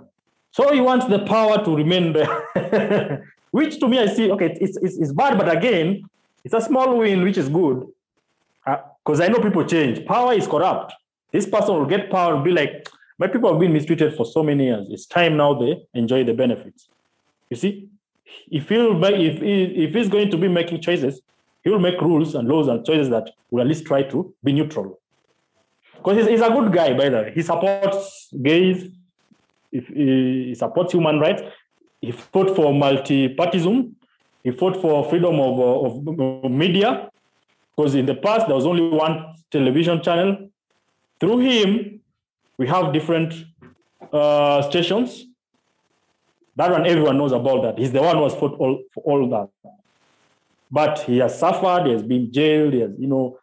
So he wants the power to remain there, which to me I see, okay, it's, it's, it's bad, but again, it's a small win, which is good. Because uh, I know people change. Power is corrupt. This person will get power and be like, my people have been mistreated for so many years. It's time now they enjoy the benefits. You see, if he'll if if he's going to be making choices, he will make rules and laws and choices that will at least try to be neutral. Because he's, he's a good guy, by the way. He supports gays. If he supports human rights, he fought for multi-partyism. He fought for freedom of, of, of media. Because in the past there was only one television channel. Through him, we have different uh, stations. That one, everyone knows about that. He's the one who has fought all, for all that. But he has suffered, he has been jailed, he has, you know,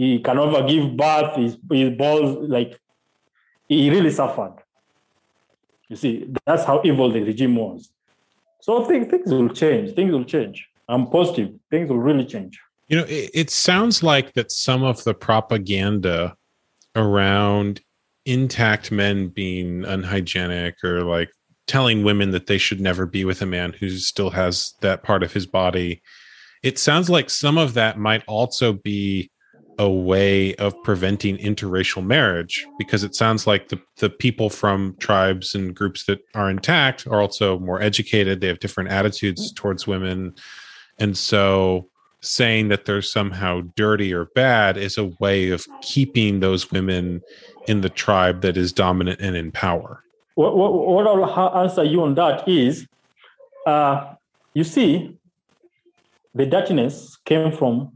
he can never give birth, his, his balls, like, he really suffered. You see, that's how evil the regime was. So think, things will change. Things will change. I'm positive. Things will really change. You know, it, it sounds like that some of the propaganda around intact men being unhygienic or like telling women that they should never be with a man who still has that part of his body. It sounds like some of that might also be a way of preventing interracial marriage because it sounds like the, the people from tribes and groups that are intact are also more educated. They have different attitudes towards women. And so saying that they're somehow dirty or bad is a way of keeping those women in the tribe that is dominant and in power. What, what, what I'll answer you on that is uh, you see, the dirtiness came from,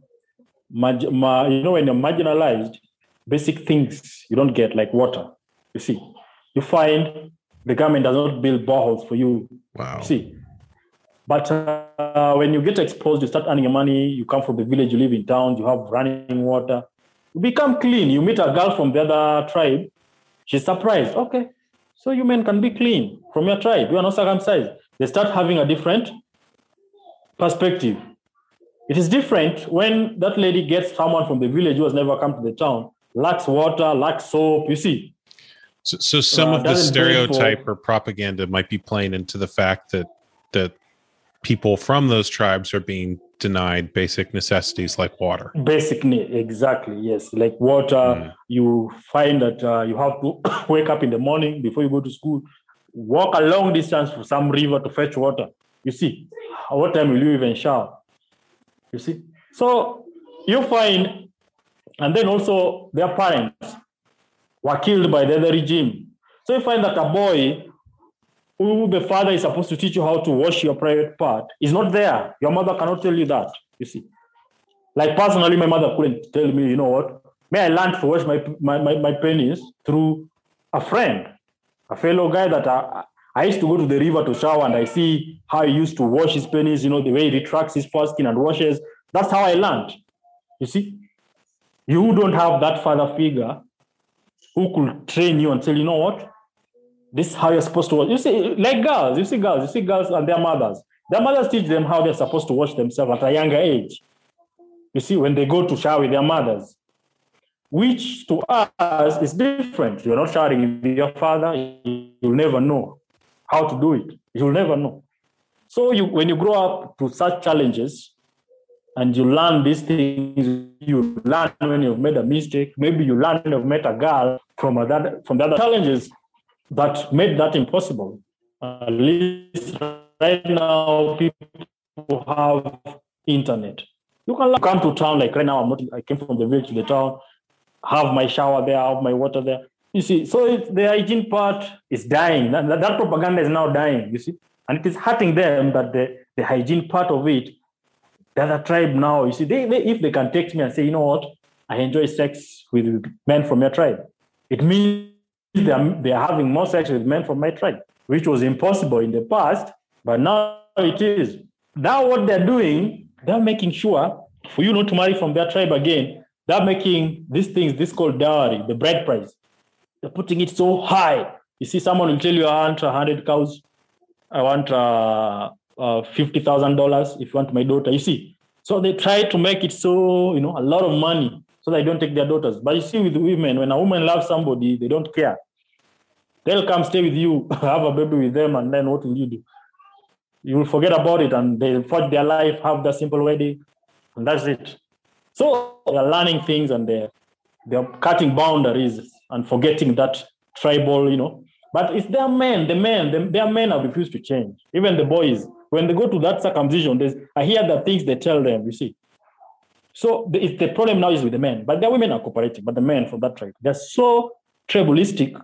you know, when you're marginalized, basic things you don't get, like water. You see, you find the government does not build boreholes for you. Wow. You see, but uh, when you get exposed, you start earning your money. You come from the village, you live in town, you have running water. You become clean. You meet a girl from the other tribe. She's surprised. Okay, so you men can be clean from your tribe. You are not circumcised. They start having a different perspective. It is different when that lady gets someone from the village who has never come to the town, lacks water, lacks soap. You see. So, so some Uh, of the stereotype for- or propaganda might be playing into the fact that that people from those tribes are being denied basic necessities like water. Basic need, exactly. Yes, like water. Mm. You find that uh, you have to wake up in the morning before you go to school, walk a long distance to some river to fetch water. You see, what time will you even shower? You see, so you find, and then also their parents were killed by the other regime. So you find that a boy who the father is supposed to teach you how to wash your private part is not there. Your mother cannot tell you that. You see, like personally, my mother couldn't tell me, you know what? May I learn to wash my my, my, my penis through a friend, a fellow guy that I, I used to go to the river to shower and I see how he used to wash his penis, you know, the way he retracts his foreskin and washes. That's how I learned. You see, you don't have that father figure who could train you and tell you know what, this is how you're supposed to wash. You see, like girls, you see girls, you see girls and their mothers. Their mothers teach them how they're supposed to wash themselves at a younger age. You see, when they go to shower with their mothers, which to us is different. You're not showering with your father, you'll never know how to do it. You'll never know. So you, when you grow up to such challenges and you learn these things, you learn when you've made a mistake. Maybe you learn when you've met a girl from other from the other challenges that made that impossible. At least right now, people who have internet. You can come to town like right now. I'm not. I came from the village to the town. Have my shower there. Have my water there. You see, so the hygiene part is dying. That, that, that propaganda is now dying. You see, and it is hurting them that the the hygiene part of it. The other tribe now, you see, they, they if they can text me and say, you know what, I enjoy sex with men from your tribe, it means they are, they are having more sex with men from my tribe, which was impossible in the past, but now it is. Now what they're doing, they're making sure for you not to marry from their tribe again. They're making these things, this called dowry, the bride price. They're putting it so high. You see, someone will tell you, I want 100 cows. I want uh, uh, $50,000 if you want my daughter. You see, so they try to make it so, you know, a lot of money so they don't take their daughters. But you see, with women, when a woman loves somebody, they don't care. They'll come stay with you, have a baby with them, and then what will you do? You will forget about it and they forge their life, have the simple wedding, and that's it. So they're learning things and they're, they're cutting boundaries and forgetting that tribal, you know. But it's their men, the men, the, their men have refused to change. Even the boys, when they go to that circumcision, I hear the things they tell them, you see. So the, the problem now is with the men, but the women are cooperating, but the men from that tribe, they're so tribalistic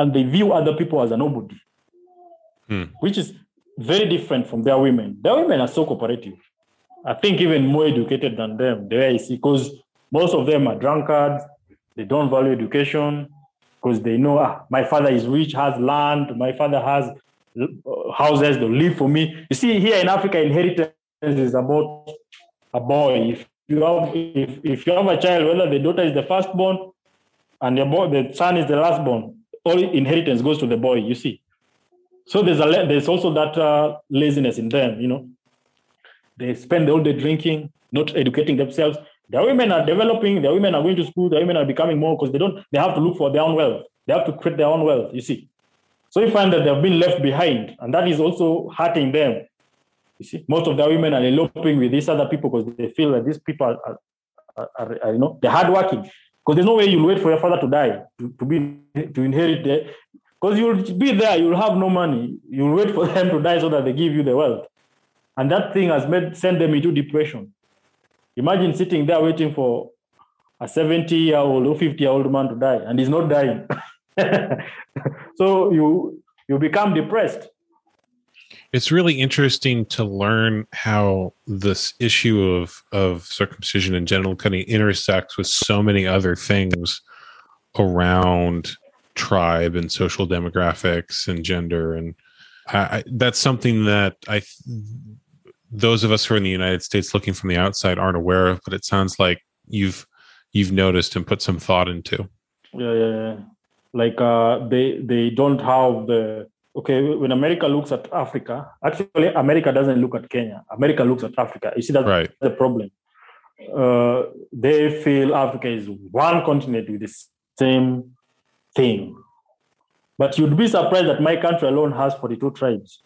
and they view other people as a nobody, Hmm. which is very different from their women. Their women are so cooperative. I think even more educated than them, the way I see, because most of them are drunkards, they don't value education, because they know, ah, my father is rich, has land, my father has uh, houses, they live for me. You see, here in Africa, inheritance is about a boy. If you have if, if you have a child, whether the daughter is the firstborn and the boy, the son is the lastborn, all inheritance goes to the boy. You see, so there's a there's also that uh, laziness in them. You know, they spend all day drinking, not educating themselves. The women are developing. The women are going to school. The women are becoming more because they don't. They have to look for their own wealth. They have to create their own wealth. You see, so you find that they've been left behind, and that is also hurting them. You see, most of the women are eloping with these other people because they feel that these people are, are, are, are, you know, they're hardworking. Because there's no way you'll wait for your father to die to, to be to inherit the because you'll be there, you'll have no money. You'll wait for them to die so that they give you the wealth. And that thing has made send them into depression. Imagine sitting there waiting for a 70 year old or 50 year old man to die, and he's not dying. so you you become depressed. It's really interesting to learn how this issue of of circumcision and genital cutting intersects with so many other things around tribe and social demographics and gender and I, that's something that I those of us who are in the United States looking from the outside aren't aware of, but it sounds like you've you've noticed and put some thought into. Yeah, yeah, yeah. Like uh, they they don't have the okay, when America looks at Africa, actually, America doesn't look at Kenya. America looks at Africa. You see, that's Right. the problem. Uh, they feel Africa is one continent with the same thing. But you'd be surprised that my country alone has 42 tribes.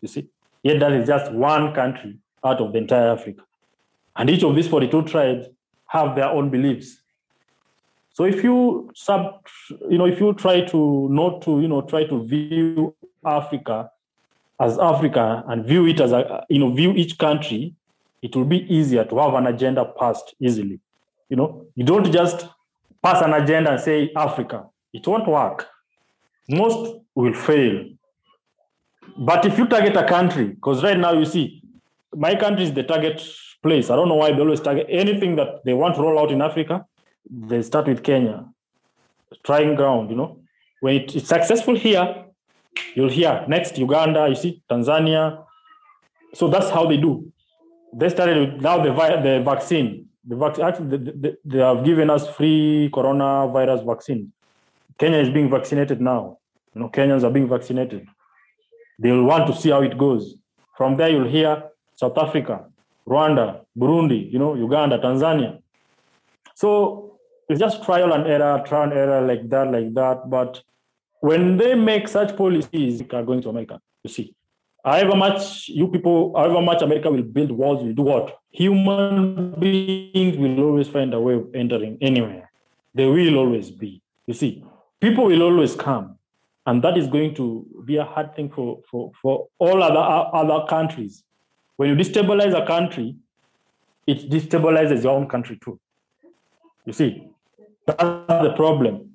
You see, yet that is just one country out of the entire Africa. And each of these 42 tribes have their own beliefs. So if you sub, you know, if you try to not to, you know, try to view Africa as Africa and view it as a, you know, view each country, it will be easier to have an agenda passed easily. You know, you don't just pass an agenda and say Africa. It won't work. Most will fail. But if you target a country, because right now you see, my country is the target place. I don't know why they always target anything that they want to roll out in Africa. They start with Kenya, trying ground. You know, when it- it's successful here, you'll hear next Uganda. You see Tanzania. So that's how they do. They started with now the the vaccine. The vac- actually, the, the, they have given us free coronavirus vaccine. Kenya is being vaccinated now. You know, Kenyans are being vaccinated. They'll want to see how it goes. From there, you'll hear South Africa, Rwanda, Burundi, you know, Uganda, Tanzania. So it's just trial and error, trial and error like that, like that. But when they make such policies, they are going to America. You see, however much you people, however much America will build walls, will do what? Human beings will always find a way of entering anywhere. They will always be. You see, people will always come, and that is going to be a hard thing for for for all other other countries. When you destabilize a country, it destabilizes your own country too. You see, that's the problem.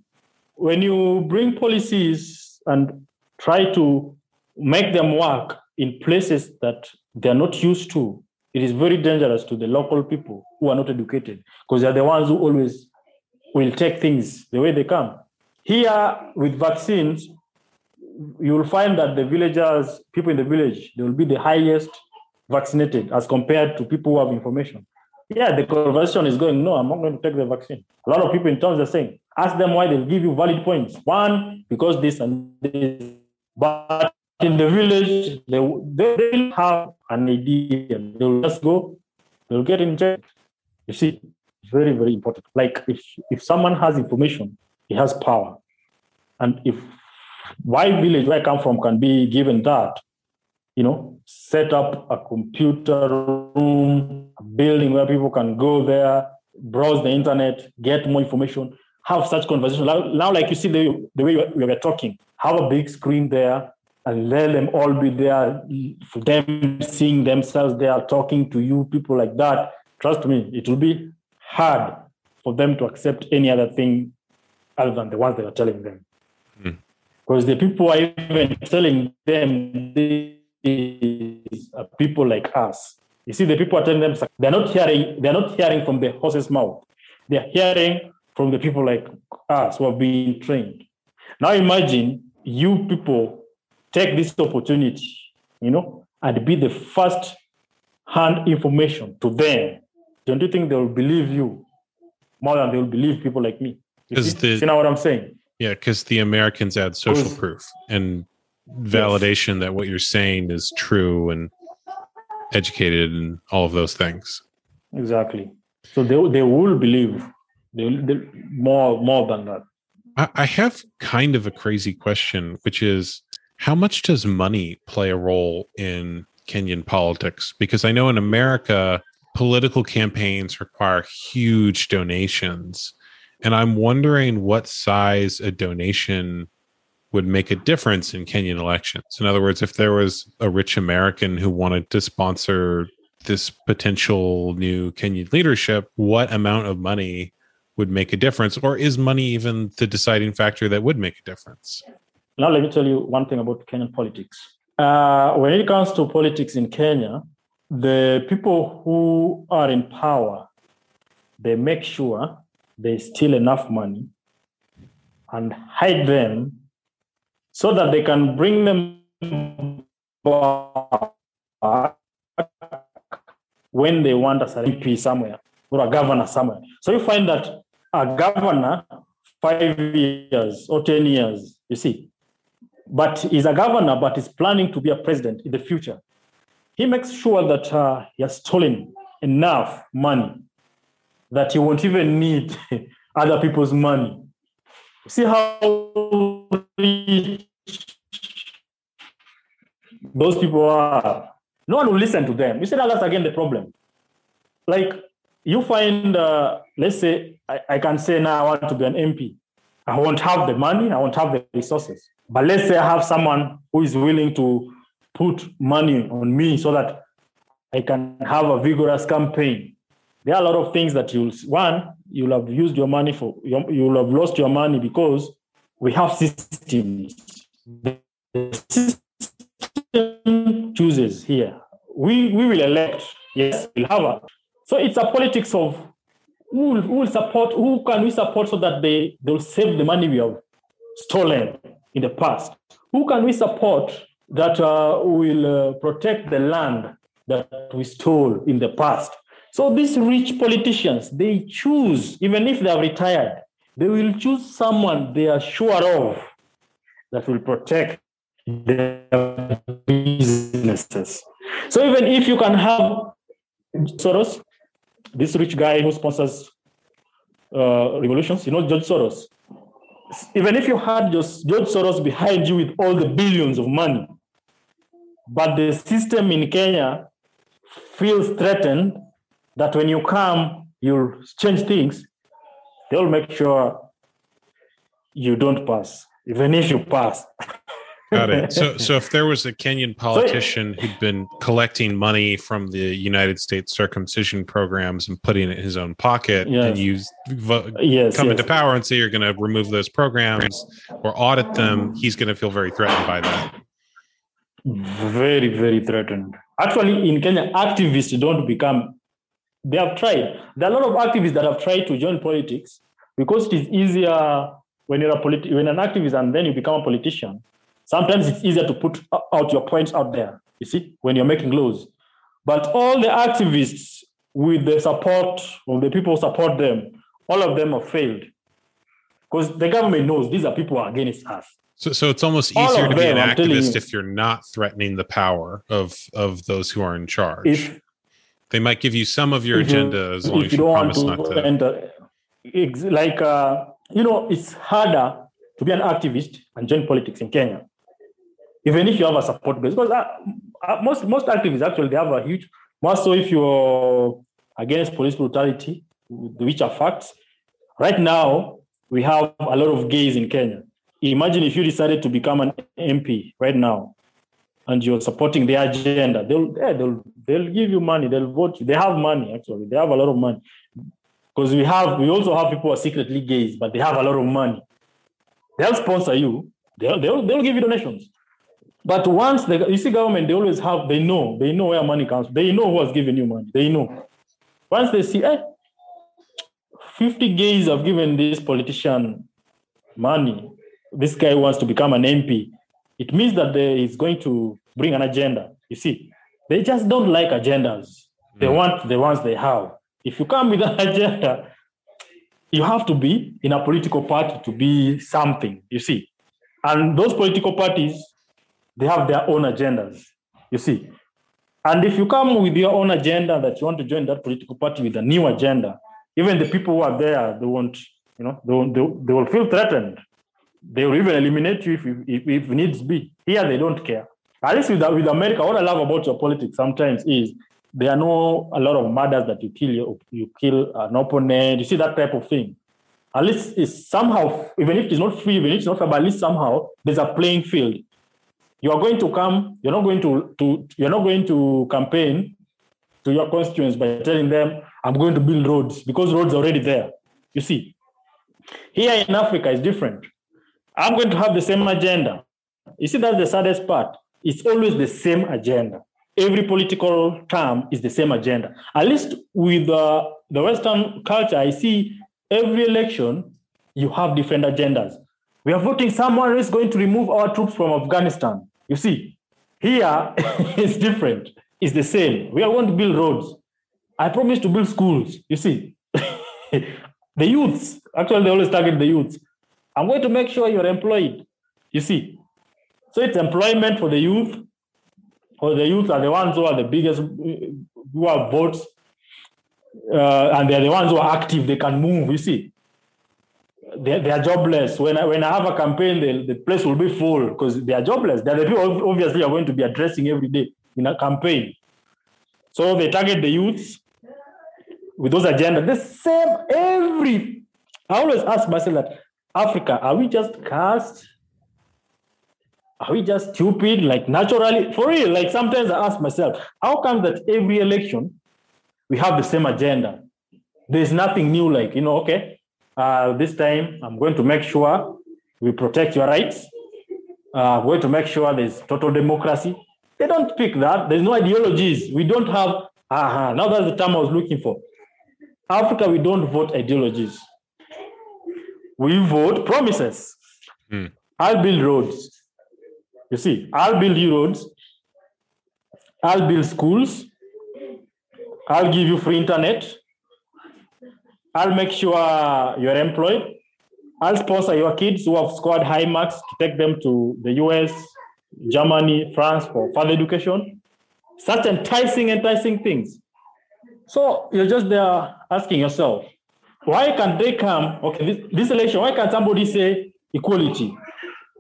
When you bring policies and try to make them work in places that they're not used to, it is very dangerous to the local people who are not educated because they're the ones who always will take things the way they come. Here with vaccines, you will find that the villagers, people in the village, they will be the highest vaccinated as compared to people who have information. Yeah, the conversation is going, no, I'm not going to take the vaccine. A lot of people in towns are saying, ask them why they'll give you valid points. One, because this and this. But in the village, they, they don't have an idea. They'll just go, they'll get in injected. You see, it's very, very important. Like if, if someone has information, he has power. And if my village where I come from can be given that, you know, set up a computer room, a building where people can go there, browse the internet, get more information, have such conversation. Now, like you see the, the way we were talking, have a big screen there and let them all be there, for them seeing themselves there, talking to you, people like that. Trust me, it will be hard for them to accept any other thing other than the ones they are telling them. Hmm. Because the people are even telling them are uh, people like us. You see, the people are telling them they're not hearing, they're not hearing from the horse's mouth. They're hearing from the people like us who are being trained. Now imagine you people take this opportunity, you know, and be the first hand information to them. Don't you think they will believe you more than they will believe people like me? You Is see, the- see now what I'm saying? Yeah, because the Americans add social proof and validation that what you're saying is true and educated and all of those things. Exactly. So they they will believe they, they more more than that. I, I have kind of a crazy question, which is how much does money play a role in Kenyan politics? Because I know in America, political campaigns require huge donations. And I'm wondering what size a donation would make a difference in Kenyan elections. In other words, if there was a rich American who wanted to sponsor this potential new Kenyan leadership, what amount of money would make a difference? Or is money even the deciding factor that would make a difference? Now let me tell you one thing about Kenyan politics. Uh, when it comes to politics in Kenya, the people who are in power, they make sure they steal enough money and hide them so that they can bring them back when they want a MP somewhere or a governor somewhere. So you find that a governor, five years or 10 years, you see, but he's a governor, but he's planning to be a president in the future. He makes sure that uh, he has stolen enough money that he won't even need other people's money. See how those people are. No one will listen to them. You see, that's again the problem. Like you find, uh, let's say, I, I can say now I want to be an MP. I won't have the money, I won't have the resources. But let's say I have someone who is willing to put money on me so that I can have a vigorous campaign. There are a lot of things that you'll, one, you'll have used your money for, you'll have lost your money because we have systems. The system chooses here. We, we will elect, yes, we'll have a. So it's a politics of who, who will support, who can we support so that they, they'll save the money we have stolen in the past? Who can we support that uh, will uh, protect the land that we stole in the past? So these rich politicians, they choose, even if they are retired, they will choose someone they are sure of that will protect their businesses. So even if you can have Soros, this rich guy who sponsors uh, revolutions, you know, George Soros. Even if you had just George Soros behind you with all the billions of money, but the system in Kenya feels threatened that when you come, you'll change things, they'll make sure you don't pass, even if you pass. Got it. So, so if there was a Kenyan politician who'd been collecting money from the United States circumcision programs and putting it in his own pocket, yes. and you vo- yes, come yes. into power and say you're going to remove those programs or audit them, he's going to feel very threatened by that. Very, very threatened. Actually, in Kenya, activists don't become. They have tried. There are a lot of activists that have tried to join politics because it is easier when you're a politi- when an activist and then you become a politician Sometimes it's easier to put out your points out there, you see, when you're making laws. But all the activists, with the support of the people who support them, all of them have failed. Because the government knows these are people against us. So, so it's almost easier to be an activist if you're not threatening the power of of those who are in charge. If, they might give you some of your agenda you, as long as you, you promise not to. and Enter, like uh, you know, it's harder to be an activist and join politics in Kenya even if you have a support base. Because uh, uh, most most activists actually they have a huge. More so if you're against police brutality, which are facts. Right now, we have a lot of gays in Kenya. Imagine if you decided to become an MP right now, and you're supporting their agenda. They'll yeah, they'll they'll give you money. They'll vote you. They have money actually. They have a lot of money because we have we also have people who are secretly gays, but they have a lot of money. They'll sponsor you. They'll they'll, they'll give you donations. But once the you see government, they always have, they know, they know where money comes. They know who has given you money. They know. Once they see, eh, 50 gays have given this politician money. This guy wants to become an MP. It means that they is going to bring an agenda. You see, they just don't like agendas. They mm. want the ones they have. If you come with an agenda, you have to be in a political party to be something, you see. And those political parties they have their own agendas, you see. And if you come with your own agenda that you want to join that political party with a new agenda, even the people who are there, they won't, you know, they, will, they, they will feel threatened. They will even eliminate you if, if, if needs be. Here, they don't care. At least with, with America, what I love about your politics sometimes is there are no a lot of murders that you kill you, you kill an opponent. You see that type of thing. At least it's somehow, even if it's not free, even if it's not fair, but at least somehow there's a playing field you are going to come, you're not going to, to you're not going to campaign to your constituents by telling them, I'm going to build roads because roads are already there. You see, here in Africa is different. I'm going to have the same agenda. You see, that's the saddest part. It's always the same agenda. Every political term is the same agenda. At least with uh, the Western culture, I see every election, you have different agendas. We are voting someone who is going to remove our troops from Afghanistan. You see, here it's different. It's the same. We are going to build roads. I promise to build schools. You see, the youths, actually, they always target the youths. I'm going to make sure you're employed. You see, So it's employment for the youth, or the youth are the ones who are the biggest, who have votes, uh, and they're the ones who are active. They can move. You see, they, they are jobless. When I, when I have a campaign, the, the place will be full because they are jobless. They're the people obviously are going to be addressing every day in a campaign. So they target the youths with those agendas. The same every. I always ask myself that Africa, are we just cast? Are we just stupid? Like naturally, for real. Like sometimes I ask myself, how come that every election we have the same agenda? There's nothing new. Like you know, okay, uh, this time I'm going to make sure we protect your rights. Uh, I'm going to make sure there's total democracy. They don't pick that. There's no ideologies. We don't have. Uh-huh. Now that's the term I was looking for. Africa, we don't vote ideologies. We vote promises. Hmm. I'll build roads. You see, I'll build you roads. I'll build schools. I'll give you free internet. I'll make sure you're employed. I'll sponsor your kids who have scored high marks to take them to the US, Germany, France for further education. Such enticing, enticing things. So you're just there asking yourself, why can't they come? Okay, this, this election, why can't somebody say equality?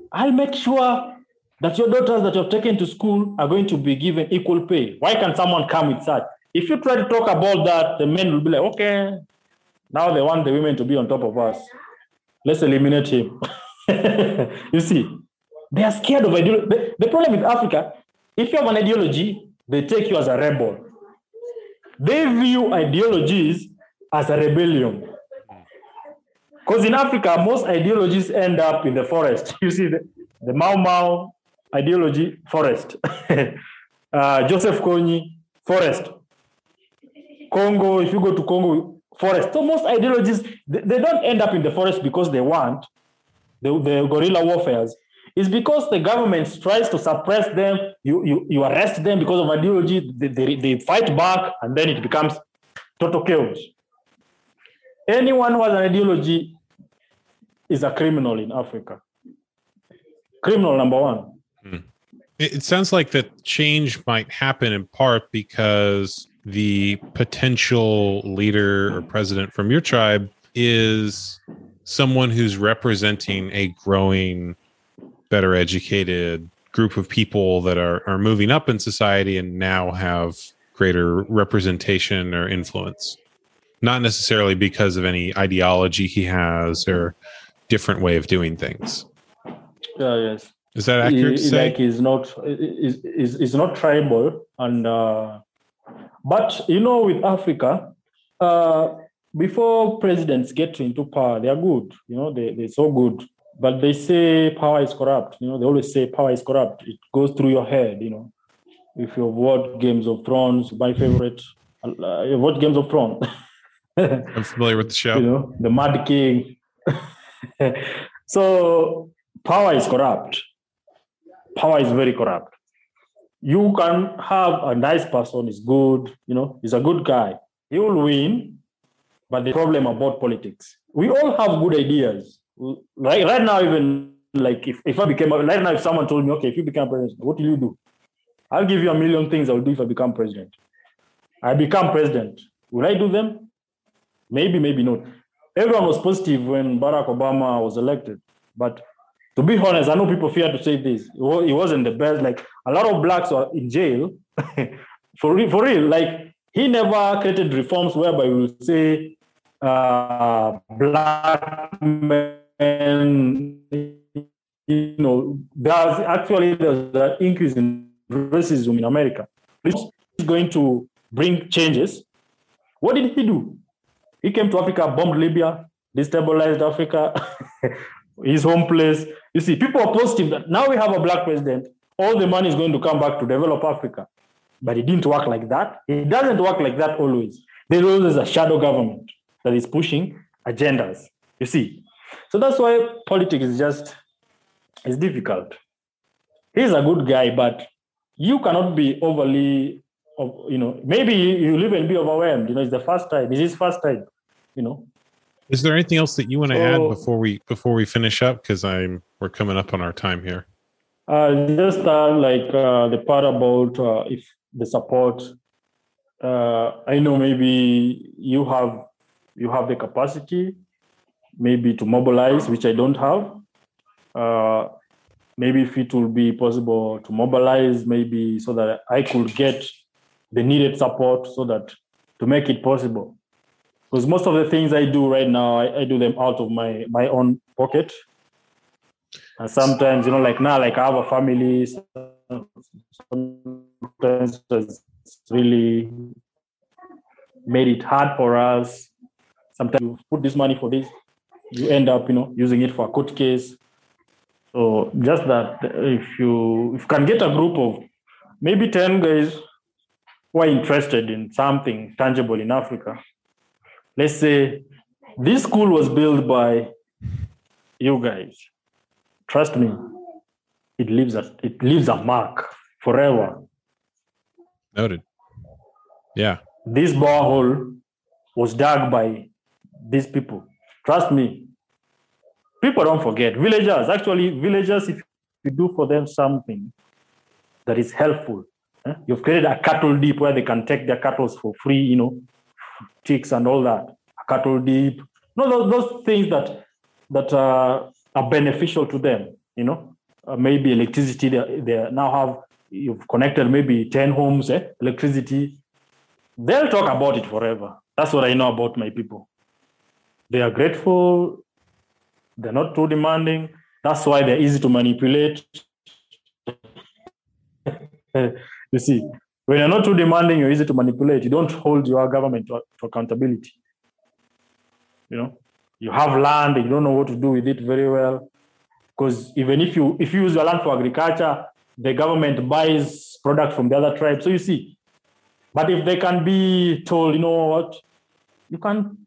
I'll make sure that your daughters that you've taken to school are going to be given equal pay. Why can't someone come with that? If you try to talk about that, the men will be like, okay, now they want the women to be on top of us. Let's eliminate him. you see, they are scared of ideology. The, the problem with Africa, if you have an ideology, they take you as a rebel. They view ideologies as a rebellion. Because in Africa, most ideologies end up in the forest. You see, the, the Mau Mau ideology, forest. uh, Joseph Kony, forest. Congo, if you go to Congo, forest. So most ideologies, they, they don't end up in the forest because they want the, the guerrilla warfares. It's because the government tries to suppress them. You, you, you arrest them because of ideology. They, they, they fight back, and then it becomes total chaos. Anyone who has an ideology is a criminal in Africa. Criminal number one. Hmm. It, it sounds like that change might happen in part because the potential leader or president from your tribe is someone who's representing a growing, better educated group of people that are, are moving up in society and now have greater representation or influence. Not necessarily because of any ideology he has or different way of doing things. Yeah, yes. Is that accurate? He, like he's not is is is not tribal and uh, but you know with Africa, uh, before presidents get into power, they are good. You know they they're so good, but they say power is corrupt. You know they always say power is corrupt. It goes through your head. You know, if you watch Games of Thrones, my favorite, uh, you watch Games of Thrones. I'm familiar with the show. You know the Mad King. so power is corrupt power is very corrupt. You can have a nice person, is good, you know, he's a good guy. He will win, but the problem about politics, we all have good ideas. Right, right now, even like if, if I became right now, if someone told me, okay, if you become president, what will you do? I'll give you a million things I'll do if I become president. I become president. Will I do them? Maybe, maybe not. Everyone was positive when Barack Obama was elected, but to be honest, I know people fear to say this. It wasn't the best. Like a lot of blacks are in jail for real, for real. Like he never created reforms whereby we would say uh, black men, you know, there's actually there's an increase in racism in America. This is going to bring changes. What did he do? He came to Africa, bombed Libya, destabilized Africa, his home place. You see, people are positive that now we have a black president, all the money is going to come back to develop Africa. But it didn't work like that. It doesn't work like that always. There's always a shadow government that is pushing agendas. You see. So that's why politics is just it's difficult. He's a good guy, but you cannot be overly you know, maybe you'll even be overwhelmed. You know, it's the first time. It's his first time, you know. Is there anything else that you want to So- add before we before we finish up? Because I'm we're coming up on our time here. Uh, just uh, like uh, the part about uh, if the support. Uh, I know maybe you have you have the capacity, maybe to mobilize, which I don't have. Uh, maybe if it will be possible to mobilize, maybe so that I could get the needed support, so that to make it possible. Because most of the things I do right now, I, I do them out of my my own pocket. And sometimes, you know, like now, like I have a family. Sometimes it's really made it hard for us. Sometimes you put this money for this, you end up, you know, using it for a court case. So just that if you if you can get a group of maybe 10 guys who are interested in something tangible in Africa, let's say this school was built by you guys. Trust me, it leaves a it leaves a mark forever. Noted. Yeah. This borehole was dug by these people. Trust me. People don't forget. Villagers, actually, villagers, if you do for them something that is helpful, eh, you've created a cattle dip where they can take their cattle for free, you know, ticks and all that. Cattle dip. No, those, those things that that uh, are beneficial to them, you know. Uh, maybe electricity, they, they now have, you've connected maybe 10 homes, eh, electricity. They'll talk about it forever. That's what I know about my people. They are grateful. They're not too demanding. That's why they're easy to manipulate. you see, when you're not too demanding, you're easy to manipulate. You don't hold your government to, to accountability. You know, you have land, you don't know what to do with it very well. Because even if you if you use your land for agriculture, the government buys products from the other tribe. So you see, but if they can be told, you know what, you can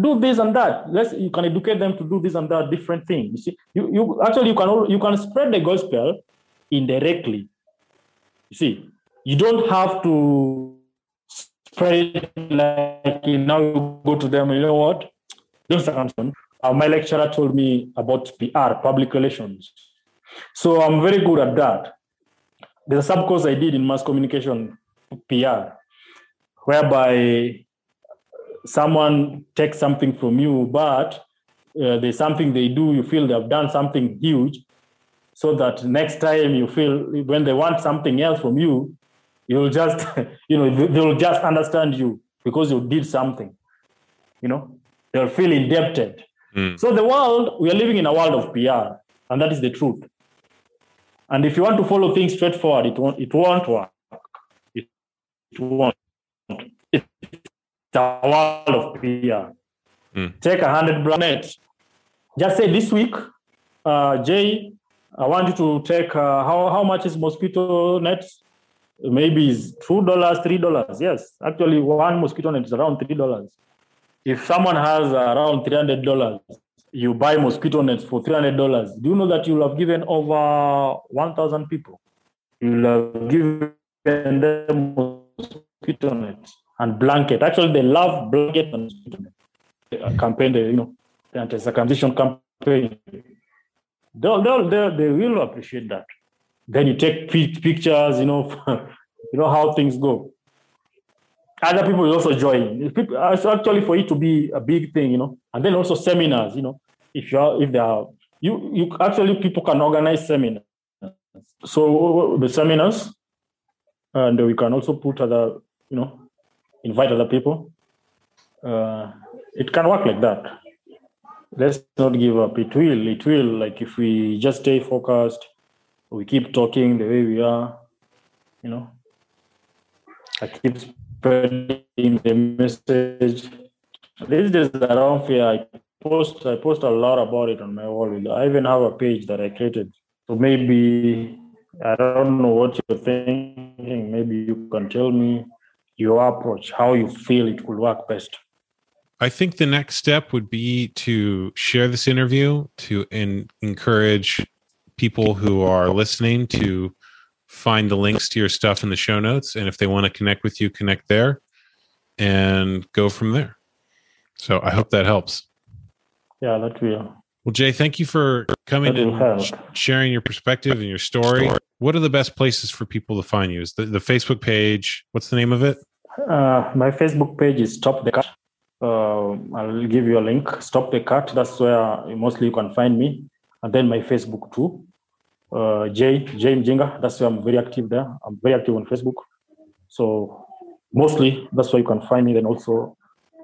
do this and that. Let's you can educate them to do this and that different thing. You see, you, you actually you can you can spread the gospel indirectly. You see, you don't have to spread like now you go to them. You know what? Don't circumstance. Uh, my lecturer told me about PR, public relations. So I'm very good at that. There's a sub course I did in mass communication PR, whereby someone takes something from you, but uh, there's something they do, you feel they've done something huge, so that next time you feel when they want something else from you, you'll just, you know, they'll just understand you because you did something. You know, they'll feel indebted. Mm. So the world, we are living in a world of PR, and that is the truth. And if you want to follow things straightforward, it won't, it won't work. It, it won't. It's a world of PR. Mm. Take a hundred brand Just say this week, uh, Jay, I want you to take uh, how how much is mosquito nets? Maybe two dollars, three dollars. Yes, actually, one mosquito net is around three dollars. If someone has around three hundred dollars, you buy mosquito nets for three hundred dollars. Do you know that you'll have given over one thousand people? You'll have given them mosquito nets and blanket. Actually, they love blanket and mosquito net. Campaign, the, you know, the anti-circumcision campaign. They'll, they'll, they'll, they will appreciate that. Then you take pictures, you know, you know how things go. Other people will also join. Actually for it to be a big thing, you know, and then also seminars, you know, if you are, if there are, you, you actually people can organize seminars. So the seminars, and we can also put other, you know, invite other people. Uh, it can work like that. Let's not give up. It will. It will. Like if we just stay focused, we keep talking the way we are. You know, I keep spreading the message. These days around fear, I post. I post a lot about it on my wall. I even have a page that I created. So maybe I don't know what you're thinking. Maybe you can tell me your approach, how you feel it will work best. I think the next step would be to share this interview to in, encourage people who are listening to find the links to your stuff in the show notes. And if they want to connect with you, connect there and go from there. So I hope that helps. Yeah, that will. Well, Jay, thank you for coming and sh- sharing your perspective and your story. What are the best places for people to find you? Is the, the Facebook page? What's the name of it? Uh, my Facebook page is Stop the Cut. Uh, I'll give you a link. Stop the Cut. That's where mostly you can find me. And then my Facebook too. Uh, J J Mjinga. That's where I'm very active there. I'm very active on Facebook. So mostly that's where you can find me. Then also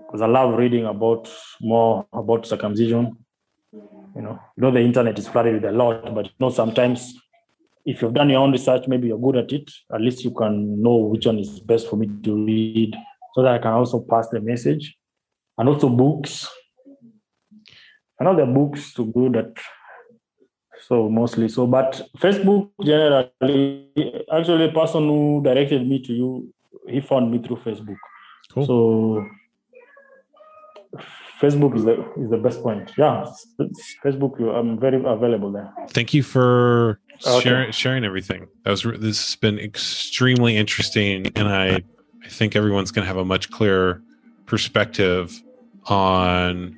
because I love reading about more about circumcision. You know, you know the internet is flooded with a lot, but you know sometimes if you've done your own research, maybe you're good at it, at least you can know which one is best for me to read so that I can also pass the message. And also books. I know the books to good at so mostly so, but Facebook generally actually the person who directed me to you, he found me through Facebook. Cool. So Facebook is the is the best point. Yeah, Facebook. I'm very available there. Thank you for Okay. sharing sharing everything. That was this has been extremely interesting, and I I think everyone's going to have a much clearer perspective on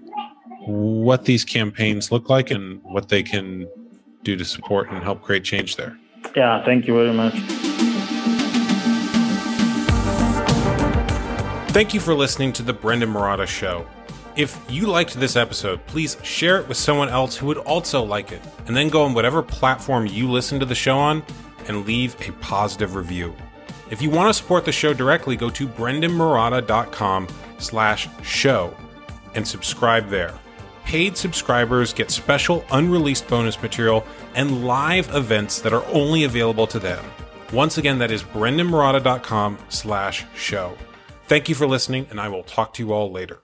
what these campaigns look like and what they can do to support and help create change there. Yeah, thank you very much. Thank you for listening to the Brendon Marotta Show. If you liked this episode, please share it with someone else who would also like it, and then go on whatever platform you listen to the show on and leave a positive review. If you want to support the show directly, go to brendonmarotta.com slash show and subscribe there. Paid subscribers get special unreleased bonus material and live events that are only available to them. Once again, that is brendonmarotta.com slash show. Thank you for listening, and I will talk to you all later.